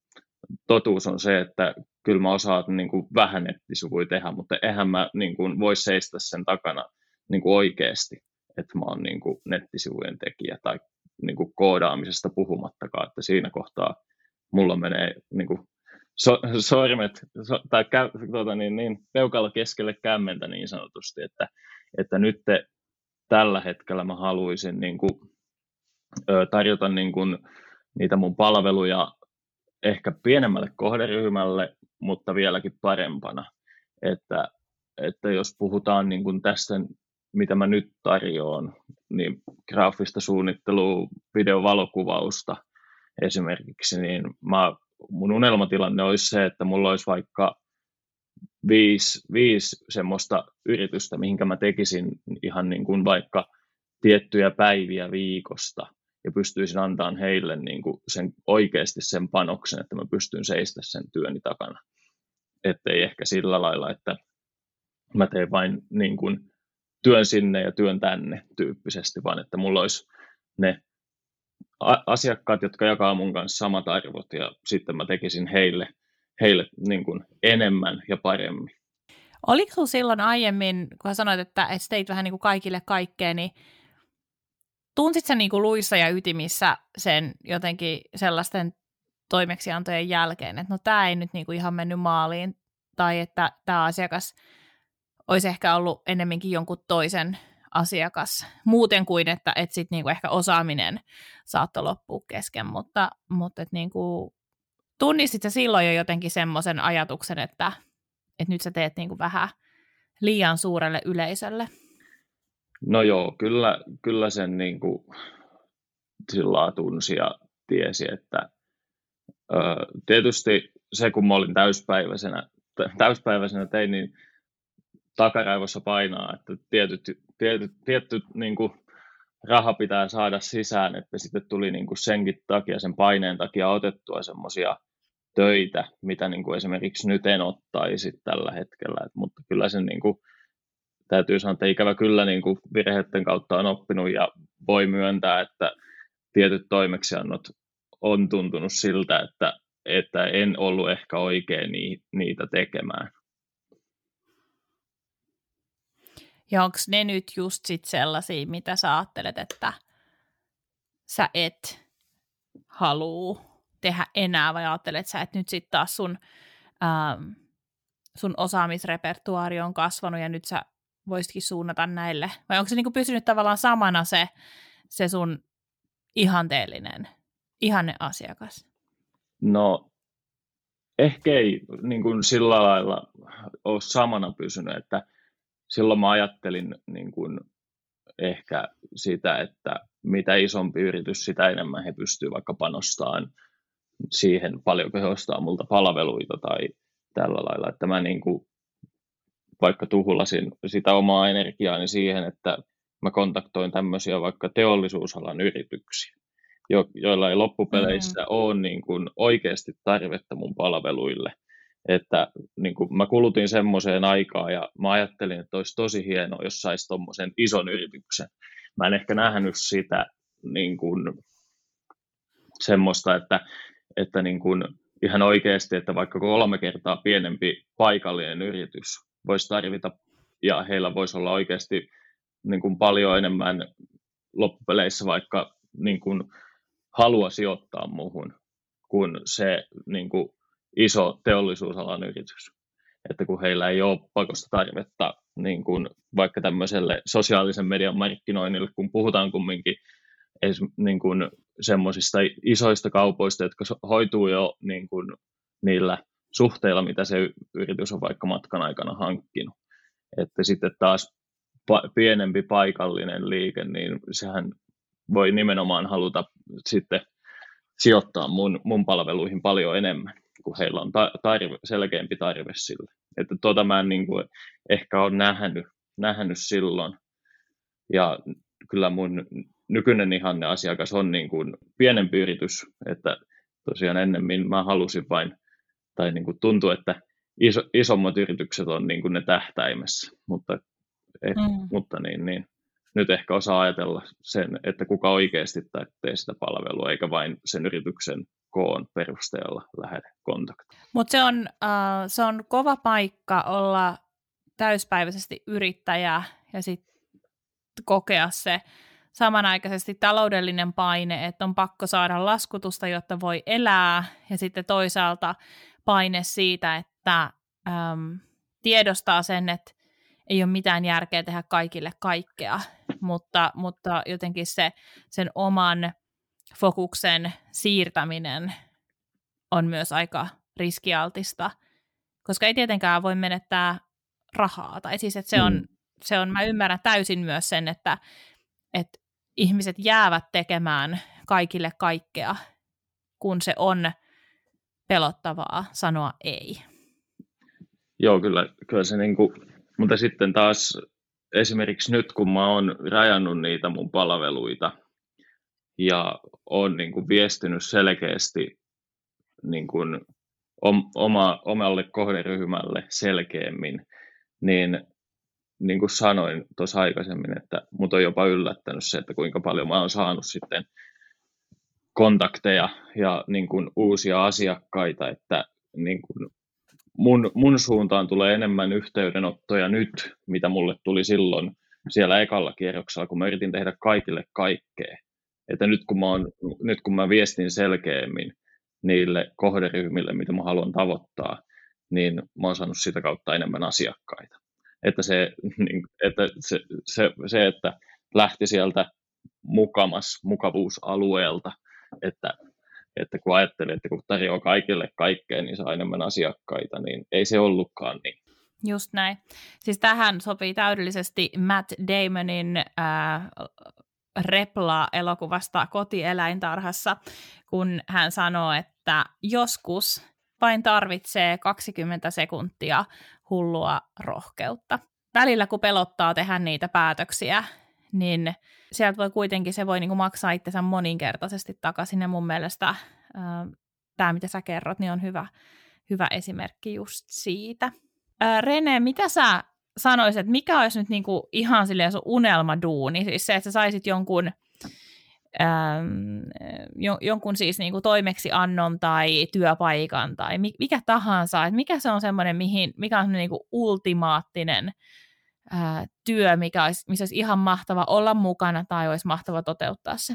Speaker 2: totuus on se, että kyllä mä osaan niin kuin vähän nettisivuja tehdä, mutta eihän mä niin kuin voi seistä sen takana niin kuin oikeasti, että mä oon niin kuin nettisivujen tekijä tai niin kuin koodaamisesta puhumattakaan, että siinä kohtaa mulla menee niin kuin so, sormet so, tai kä, tuota, niin, niin, peukalla keskelle kämmentä niin sanotusti, että, että nyt te, tällä hetkellä mä haluaisin niin kuin, ö, tarjota niin kuin, niitä mun palveluja ehkä pienemmälle kohderyhmälle, mutta vieläkin parempana. Että, että jos puhutaan niin kuin tästä, mitä mä nyt tarjoan, niin graafista suunnittelua, videovalokuvausta esimerkiksi, niin mä, mun unelmatilanne olisi se, että mulla olisi vaikka viisi, viisi semmoista yritystä, mihinkä mä tekisin ihan niin kuin vaikka tiettyjä päiviä viikosta – ja pystyisin antamaan heille niin kuin sen, oikeasti sen panoksen, että mä pystyn seistä sen työni takana. Että ei ehkä sillä lailla, että mä teen vain niin kuin työn sinne ja työn tänne tyyppisesti, vaan että mulla olisi ne asiakkaat, jotka jakaa mun kanssa samat arvot ja sitten mä tekisin heille, heille niin kuin enemmän ja paremmin.
Speaker 1: Oliko sinulla silloin aiemmin, kun sanoit, että, että teit vähän niin kuin kaikille kaikkea, niin tunsit sä niinku luissa ja ytimissä sen jotenkin sellaisten toimeksiantojen jälkeen, että no tämä ei nyt niinku ihan mennyt maaliin, tai että tämä asiakas olisi ehkä ollut ennemminkin jonkun toisen asiakas, muuten kuin, että et sit niinku ehkä osaaminen saattoi loppua kesken, mutta, mutta et niinku, tunnistit sä silloin jo jotenkin semmoisen ajatuksen, että, että nyt sä teet niinku vähän liian suurelle yleisölle?
Speaker 2: No joo, kyllä, kyllä sen niin kuin, sillä tunsi ja tiesi, että ö, tietysti se, kun mä olin täyspäiväisenä, täyspäiväisenä tein, niin takaraivossa painaa, että tietyt, tietyt, tietty niin kuin, raha pitää saada sisään, että sitten tuli niin kuin senkin takia, sen paineen takia otettua semmoisia töitä, mitä niin kuin esimerkiksi nyt en ottaisi tällä hetkellä, Et, mutta kyllä sen niin kuin, täytyy sanoa, että ikävä kyllä niin kuin virheiden kautta on oppinut ja voi myöntää, että tietyt toimeksiannot on tuntunut siltä, että, että en ollut ehkä oikein niitä tekemään.
Speaker 1: Ja onko ne nyt just sit sellaisia, mitä sä ajattelet, että sä et halua tehdä enää, vai ajattelet sä, että nyt sitten taas sun, ähm, sun osaamisrepertuaari on kasvanut ja nyt sä voisitkin suunnata näille? Vai onko se niin kuin pysynyt tavallaan samana se, se sun ihanteellinen, ihanne asiakas?
Speaker 2: No, ehkä ei niin kuin sillä lailla ole samana pysynyt, että silloin mä ajattelin niin kuin ehkä sitä, että mitä isompi yritys, sitä enemmän he pystyvät vaikka panostamaan siihen, paljonko he ostaa multa palveluita tai tällä lailla, että mä niin kuin vaikka tuhlasin sitä omaa energiaani siihen, että mä kontaktoin tämmöisiä vaikka teollisuusalan yrityksiä, jo, joilla ei loppupeleissä mm. ole niin kuin oikeasti tarvetta mun palveluille. Että niin kuin mä kulutin semmoiseen aikaan ja mä ajattelin, että olisi tosi hienoa, jos saisi tuommoisen ison yrityksen. Mä en ehkä nähnyt sitä niin kuin semmoista, että, että niin kuin ihan oikeasti, että vaikka kolme kertaa pienempi paikallinen yritys voisi tarvita ja heillä voisi olla oikeasti niin kuin paljon enemmän loppupeleissä vaikka niin kuin halua sijoittaa muuhun kuin se niin kuin iso teollisuusalan yritys. Että kun heillä ei ole pakosta tarvetta niin kuin vaikka tämmöiselle sosiaalisen median markkinoinnille, kun puhutaan kumminkin niin kuin semmoisista isoista kaupoista, jotka hoituu jo niin kuin niillä suhteilla, mitä se yritys on vaikka matkan aikana hankkinut. Että sitten taas pienempi paikallinen liike, niin sehän voi nimenomaan haluta sitten sijoittaa mun, mun palveluihin paljon enemmän, kun heillä on ta- tarve, selkeämpi tarve sille. Että tuota mä en niin kuin ehkä ole nähnyt, nähnyt silloin. Ja kyllä mun nykyinen ihanne asiakas on niin kuin pienempi yritys, että tosiaan ennemmin mä halusin vain tai niin kuin tuntuu, että iso, isommat yritykset on niin kuin ne tähtäimessä, mutta, et, mm. mutta niin, niin, nyt ehkä osaa ajatella sen, että kuka oikeasti tekee sitä palvelua, eikä vain sen yrityksen koon perusteella lähde kontaktiin.
Speaker 1: Mutta se, on, uh, se on kova paikka olla täyspäiväisesti yrittäjä ja sitten kokea se samanaikaisesti taloudellinen paine, että on pakko saada laskutusta, jotta voi elää, ja sitten toisaalta paine siitä, että äm, tiedostaa sen, että ei ole mitään järkeä tehdä kaikille kaikkea, mutta, mutta jotenkin se, sen oman fokuksen siirtäminen on myös aika riskialtista, koska ei tietenkään voi menettää rahaa. Tai siis, että se on, mm. se on, mä ymmärrän täysin myös sen, että, että ihmiset jäävät tekemään kaikille kaikkea, kun se on pelottavaa sanoa ei.
Speaker 2: Joo, kyllä, kyllä se niin kuin, mutta sitten taas esimerkiksi nyt, kun mä oon rajannut niitä mun palveluita ja on niin kuin viestinyt selkeästi niin kuin oma, omalle kohderyhmälle selkeämmin, niin niin kuin sanoin tuossa aikaisemmin, että mut on jopa yllättänyt se, että kuinka paljon mä oon saanut sitten kontakteja ja niin kuin uusia asiakkaita, että niin kuin mun, mun suuntaan tulee enemmän yhteydenottoja nyt, mitä mulle tuli silloin siellä ekalla kierroksella, kun mä yritin tehdä kaikille kaikkea. Että nyt kun mä, oon, nyt kun mä viestin selkeämmin niille kohderyhmille, mitä mä haluan tavoittaa, niin mä oon saanut sitä kautta enemmän asiakkaita. Että se, <laughs> niin, että, se, se, se, että lähti sieltä mukamas mukavuusalueelta, että, että kun ajattelin, että kun tarjoaa kaikille kaikkea, niin saa enemmän asiakkaita, niin ei se ollutkaan niin.
Speaker 1: Just näin. Siis tähän sopii täydellisesti Matt Damonin äh, repla elokuvasta Kotieläintarhassa, kun hän sanoo, että joskus vain tarvitsee 20 sekuntia hullua rohkeutta. Välillä kun pelottaa tehdä niitä päätöksiä, niin sieltä voi kuitenkin, se voi niin kuin maksaa itsensä moninkertaisesti takaisin, ja mun mielestä äh, tämä, mitä sä kerrot, niin on hyvä, hyvä esimerkki just siitä. Äh, Rene, mitä sä sanoisit, että mikä olisi nyt niin ihan silleen sun unelmaduuni, siis se, että sä saisit jonkun ähm, jonkun siis niin toimeksiannon tai työpaikan tai mikä tahansa, että mikä se on semmoinen, mihin, mikä on niin ultimaattinen ää, työ, mikä olisi, missä olisi ihan mahtava olla mukana tai olisi mahtava toteuttaa se?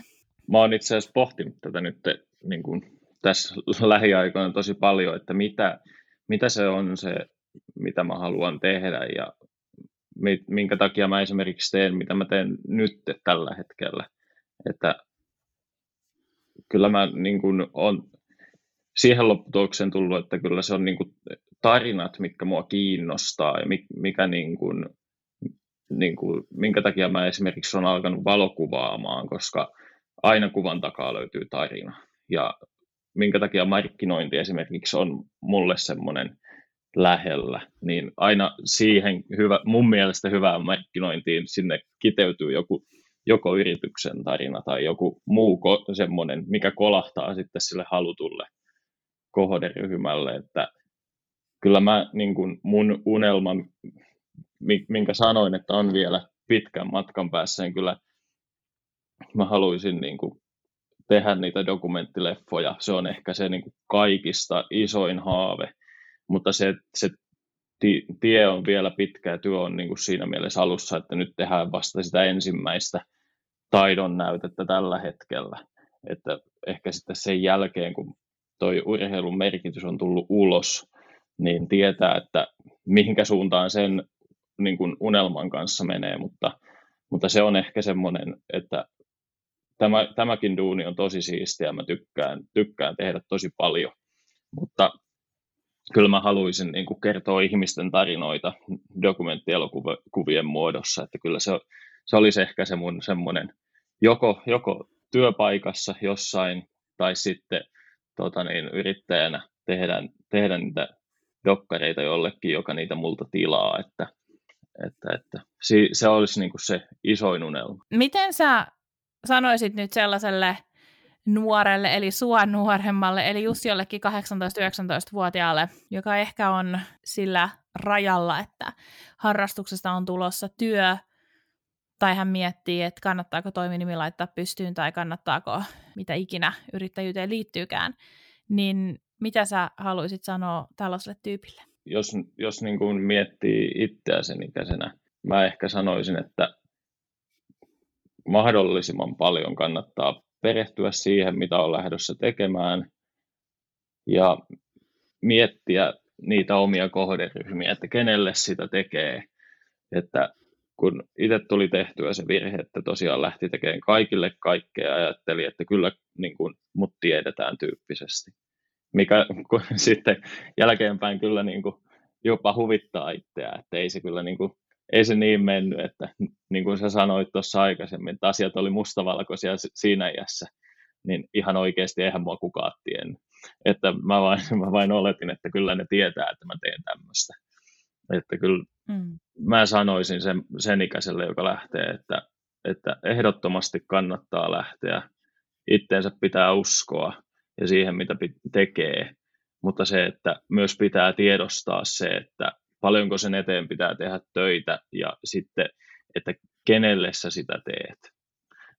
Speaker 2: Mä oon itse asiassa pohtinut tätä nyt niin kuin tässä lähiaikoina tosi paljon, että mitä, mitä se on se, mitä mä haluan tehdä ja minkä takia mä esimerkiksi teen, mitä mä teen nyt tällä hetkellä. Että kyllä mä niin kuin on siihen lopputulokseen tullut, että kyllä se on niin kuin tarinat, mitkä mua kiinnostaa ja mikä niin kuin, niin kuin, minkä takia mä esimerkiksi on alkanut valokuvaamaan, koska aina kuvan takaa löytyy tarina. Ja minkä takia markkinointi esimerkiksi on mulle semmoinen lähellä, niin aina siihen hyvä, mun mielestä hyvään markkinointiin sinne kiteytyy joku joko yrityksen tarina tai joku muu ko- semmoinen, mikä kolahtaa sitten sille halutulle kohderyhmälle, että kyllä mä niin kuin mun unelma, minkä sanoin, että on vielä pitkän matkan päässä, niin kyllä mä haluaisin niin kuin tehdä niitä dokumenttileffoja. Se on ehkä se niin kuin kaikista isoin haave, mutta se, se tie on vielä pitkä ja työ on niin kuin siinä mielessä alussa, että nyt tehdään vasta sitä ensimmäistä taidon näytettä tällä hetkellä. Että ehkä sitten sen jälkeen, kun toi urheilun merkitys on tullut ulos, niin tietää, että mihinkä suuntaan sen niin kuin unelman kanssa menee, mutta, mutta se on ehkä semmoinen, että tämä, tämäkin duuni on tosi siistiä, mä tykkään, tykkään tehdä tosi paljon, mutta kyllä mä haluaisin niin kuin kertoa ihmisten tarinoita dokumenttielokuvien muodossa, että kyllä se, se olisi ehkä se mun semmoinen joko, joko työpaikassa jossain tai sitten tota niin, yrittäjänä tehdä, tehdä niitä dokkareita jollekin, joka niitä multa tilaa, että, että, että se olisi niin kuin se isoin unelma.
Speaker 1: Miten sä sanoisit nyt sellaiselle nuorelle, eli sua nuoremmalle, eli just jollekin 18-19-vuotiaalle, joka ehkä on sillä rajalla, että harrastuksesta on tulossa työ, tai hän miettii, että kannattaako toiminimi laittaa pystyyn tai kannattaako mitä ikinä yrittäjyyteen liittyykään, niin mitä sä haluaisit sanoa tällaiselle tyypille?
Speaker 2: Jos, jos niin kuin miettii itseä sen ikäisenä, mä ehkä sanoisin, että mahdollisimman paljon kannattaa perehtyä siihen, mitä on lähdössä tekemään ja miettiä niitä omia kohderyhmiä, että kenelle sitä tekee. Että kun itse tuli tehtyä se virhe, että tosiaan lähti tekemään kaikille kaikkea ja ajatteli, että kyllä niin kuin, mut tiedetään tyyppisesti. Mikä <laughs> kun, sitten jälkeenpäin kyllä niin kuin, jopa huvittaa itseä, että ei se kyllä niin kuin, ei se niin mennyt, että <laughs> niin kuin sä sanoit tuossa aikaisemmin, että asiat oli mustavalkoisia siinä iässä, niin ihan oikeasti eihän mua kukaan tiennyt. Että mä vain, <laughs> mä vain oletin, että kyllä ne tietää, että mä teen tämmöistä. Että kyllä mm. mä sanoisin sen, sen ikäiselle, joka lähtee, että, että ehdottomasti kannattaa lähteä. Itteensä pitää uskoa ja siihen, mitä tekee. Mutta se, että myös pitää tiedostaa se, että paljonko sen eteen pitää tehdä töitä ja sitten, että kenelle sä sitä teet.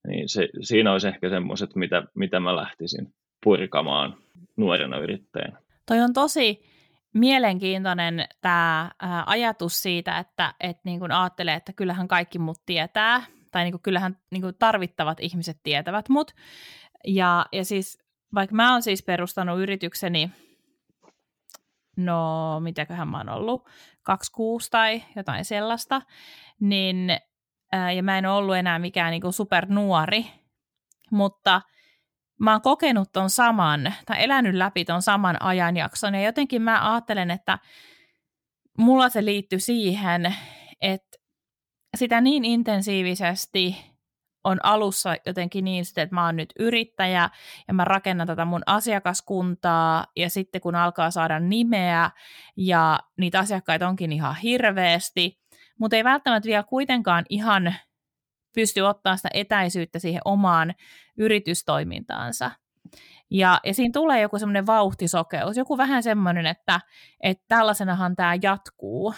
Speaker 2: Niin se, siinä olisi ehkä semmoiset, mitä, mitä mä lähtisin purkamaan nuorena yrittäjänä.
Speaker 1: Toi on tosi mielenkiintoinen tämä ajatus siitä, että et niin kun ajattelee, että kyllähän kaikki mut tietää, tai niin kun kyllähän niin kun tarvittavat ihmiset tietävät mut. Ja, ja siis vaikka mä oon siis perustanut yritykseni, no mitäköhän mä oon ollut, 26 tai jotain sellaista, niin, ää, ja mä en ollut enää mikään niin supernuori, mutta – mä oon kokenut ton saman, tai elänyt läpi ton saman ajanjakson, ja jotenkin mä ajattelen, että mulla se liittyy siihen, että sitä niin intensiivisesti on alussa jotenkin niin, että mä oon nyt yrittäjä ja mä rakennan tätä mun asiakaskuntaa ja sitten kun alkaa saada nimeä ja niitä asiakkaita onkin ihan hirveästi, mutta ei välttämättä vielä kuitenkaan ihan pysty ottaa sitä etäisyyttä siihen omaan yritystoimintaansa. Ja, ja siinä tulee joku semmoinen vauhtisokeus, joku vähän semmoinen, että, että tällaisenahan tämä jatkuu,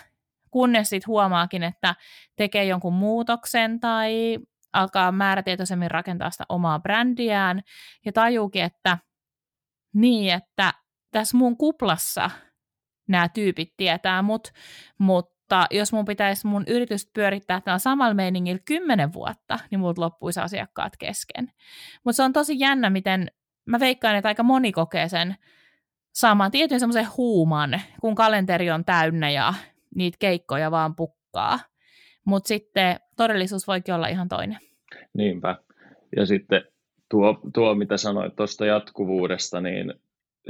Speaker 1: kunnes sitten huomaakin, että tekee jonkun muutoksen tai alkaa määrätietoisemmin rakentaa sitä omaa brändiään ja tajuukin, että niin, että tässä mun kuplassa nämä tyypit tietää mut, mutta jos mun pitäisi mun yritys pyörittää tällä samalla meiningillä kymmenen vuotta, niin muut loppuisi asiakkaat kesken. Mutta se on tosi jännä, miten mä veikkaan, että aika moni kokee sen saman tietyn semmoisen huuman, kun kalenteri on täynnä ja niitä keikkoja vaan pukkaa. Mutta sitten todellisuus voikin olla ihan toinen.
Speaker 2: Niinpä. Ja sitten tuo, tuo mitä sanoit tuosta jatkuvuudesta, niin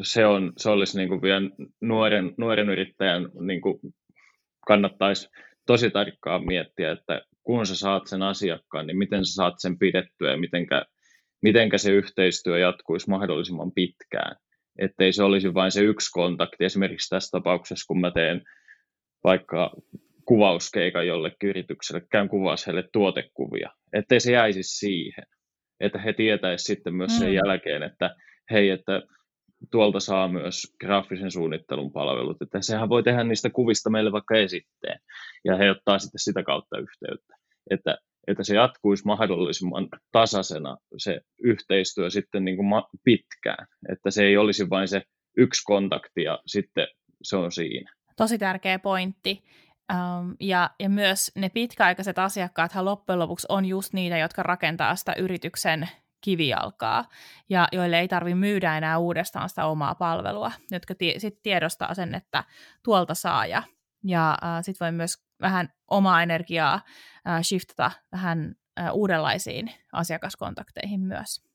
Speaker 2: se, on, se olisi niin kuin vielä nuoren, nuoren yrittäjän niin kuin kannattaisi tosi tarkkaan miettiä, että kun sä saat sen asiakkaan, niin miten sä saat sen pidettyä ja mitenkä, mitenkä se yhteistyö jatkuisi mahdollisimman pitkään. Ettei se olisi vain se yksi kontakti. Esimerkiksi tässä tapauksessa, kun mä teen vaikka kuvauskeikan jollekin yritykselle, käyn kuvaa heille tuotekuvia, ettei se jäisi siihen. Että he tietäisivät sitten myös sen mm. jälkeen, että hei, että tuolta saa myös graafisen suunnittelun palvelut, että sehän voi tehdä niistä kuvista meille vaikka esitteen, ja he ottaa sitten sitä kautta yhteyttä, että, että se jatkuisi mahdollisimman tasaisena se yhteistyö sitten niin kuin pitkään, että se ei olisi vain se yksi kontakti ja sitten se on siinä.
Speaker 1: Tosi tärkeä pointti. Um, ja, ja myös ne pitkäaikaiset asiakkaat loppujen lopuksi on just niitä, jotka rakentaa sitä yrityksen kivijalkaa ja joille ei tarvi myydä enää uudestaan sitä omaa palvelua, jotka tie, sit tiedostaa sen, että tuolta saa ja, ja äh, sitten voi myös vähän omaa energiaa äh, shiftata vähän äh, uudenlaisiin asiakaskontakteihin myös.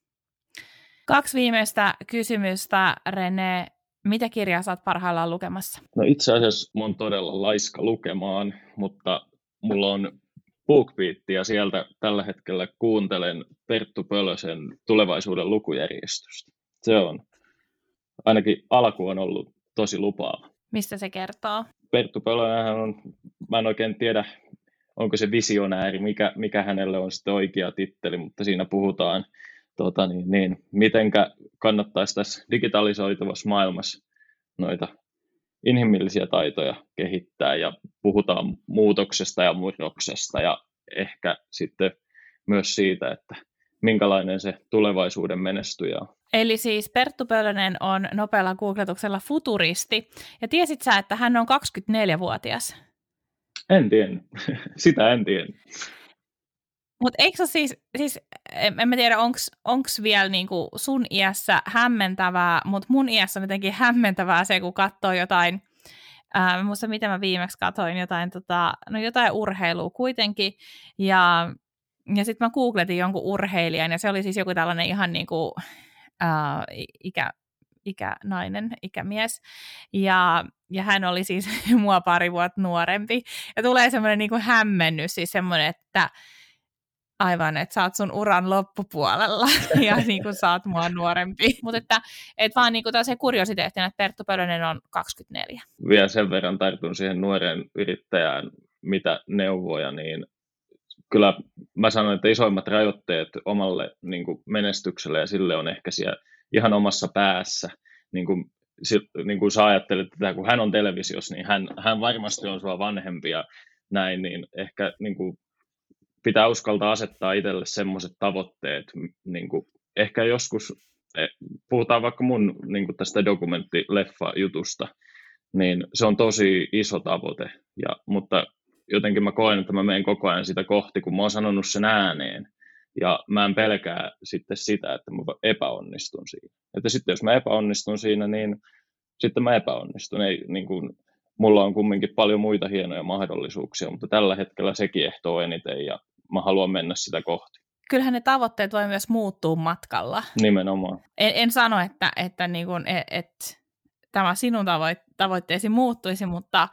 Speaker 1: Kaksi viimeistä kysymystä, Rene. Mitä kirjaa saat parhaillaan lukemassa?
Speaker 2: No itse asiassa mun todella laiska lukemaan, mutta mulla on BookBeatia sieltä tällä hetkellä kuuntelen Perttu Pölösen tulevaisuuden lukujärjestystä. Se on, ainakin alku on ollut tosi lupaava.
Speaker 1: Mistä se kertoo?
Speaker 2: Perttu Pölönen on, mä en oikein tiedä, onko se visionääri, mikä, mikä hänelle on sitten oikea titteli, mutta siinä puhutaan, tota niin, niin, mitenkä kannattaisi tässä digitalisoituvassa maailmassa noita inhimillisiä taitoja kehittää ja puhutaan muutoksesta ja murroksesta ja ehkä sitten myös siitä, että minkälainen se tulevaisuuden menestyjä on.
Speaker 1: Eli siis Perttu Pölönen on nopealla googletuksella futuristi. Ja tiesit sä, että hän on 24-vuotias?
Speaker 2: En tiennyt. <laughs> Sitä en tiennyt.
Speaker 1: Mutta eikö se siis, siis, en, mä tiedä, onko vielä niinku sun iässä hämmentävää, mutta mun iässä on jotenkin hämmentävää se, kun katsoo jotain, ää, muista mitä mä viimeksi katsoin, jotain, tota, no jotain urheilua kuitenkin, ja, ja sitten mä googletin jonkun urheilijan, ja se oli siis joku tällainen ihan niinku, ää, ikä, ikänainen, ikämies, ja, ja hän oli siis <laughs> mua pari vuotta nuorempi, ja tulee semmoinen niin hämmennys, siis semmoinen, että aivan, että sä oot sun uran loppupuolella <laughs> ja niin kuin sä oot mua nuorempi. <laughs> Mutta että et vaan niin kuin se kuriositeettina, että Perttu Pölönen on 24.
Speaker 2: Vielä sen verran tartun siihen nuoren yrittäjään, mitä neuvoja, niin kyllä mä sanon, että isoimmat rajoitteet omalle niin kuin menestykselle ja sille on ehkä siellä ihan omassa päässä. Niin kuin, niin kuin sä ajattelet että kun hän on televisiossa, niin hän, hän varmasti on sua vanhempi ja näin, niin ehkä niin kuin pitää uskaltaa asettaa itselle semmoiset tavoitteet, niin kuin, ehkä joskus, e, puhutaan vaikka mun niin kuin tästä dokumenttileffa-jutusta, niin se on tosi iso tavoite, ja, mutta jotenkin mä koen, että mä menen koko ajan sitä kohti, kun mä oon sanonut sen ääneen, ja mä en pelkää sitten sitä, että mä epäonnistun siinä. Että sitten jos mä epäonnistun siinä, niin sitten mä epäonnistun. Ei, niin kuin, mulla on kumminkin paljon muita hienoja mahdollisuuksia, mutta tällä hetkellä sekin ehtoo eniten ja mä haluan mennä sitä kohti.
Speaker 1: Kyllähän ne tavoitteet voi myös muuttua matkalla.
Speaker 2: Nimenomaan.
Speaker 1: En, en sano, että, että, niin kuin, et, et, tämä sinun tavoitteesi muuttuisi, mutta,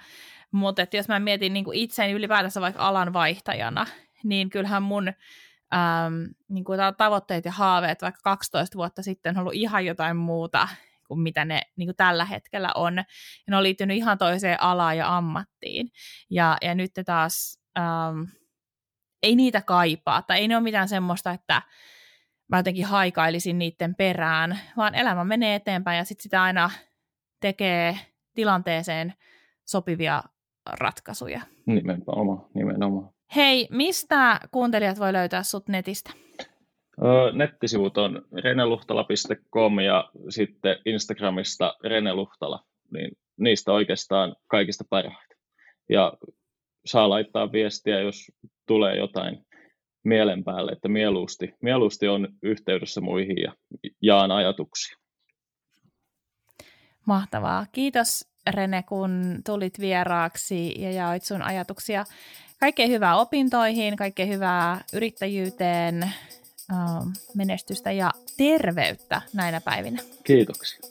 Speaker 1: mutta että jos mä mietin niin itseäni ylipäätänsä vaikka alan vaihtajana, niin kyllähän mun äm, niin kuin tavoitteet ja haaveet vaikka 12 vuotta sitten on ollut ihan jotain muuta kuin mitä ne niin kuin tällä hetkellä on. Ja ne on liittynyt ihan toiseen alaan ja ammattiin. Ja, ja nyt taas... Ähm, ei niitä kaipaa, tai ei ne ole mitään semmoista, että mä jotenkin haikailisin niiden perään, vaan elämä menee eteenpäin ja sitten sitä aina tekee tilanteeseen sopivia ratkaisuja.
Speaker 2: Nimenomaan, nimenomaan.
Speaker 1: Hei, mistä kuuntelijat voi löytää sut netistä?
Speaker 2: nettisivut on reneluhtala.com ja sitten Instagramista reneluhtala, niin niistä oikeastaan kaikista parhaita. Ja saa laittaa viestiä, jos tulee jotain mielen päälle, että mieluusti, mieluusti on yhteydessä muihin ja jaan ajatuksia.
Speaker 1: Mahtavaa. Kiitos Rene, kun tulit vieraaksi ja jaoit sun ajatuksia. Kaikkea hyvää opintoihin, kaikkea hyvää yrittäjyyteen, ähm, menestystä ja terveyttä näinä päivinä.
Speaker 2: Kiitoksia.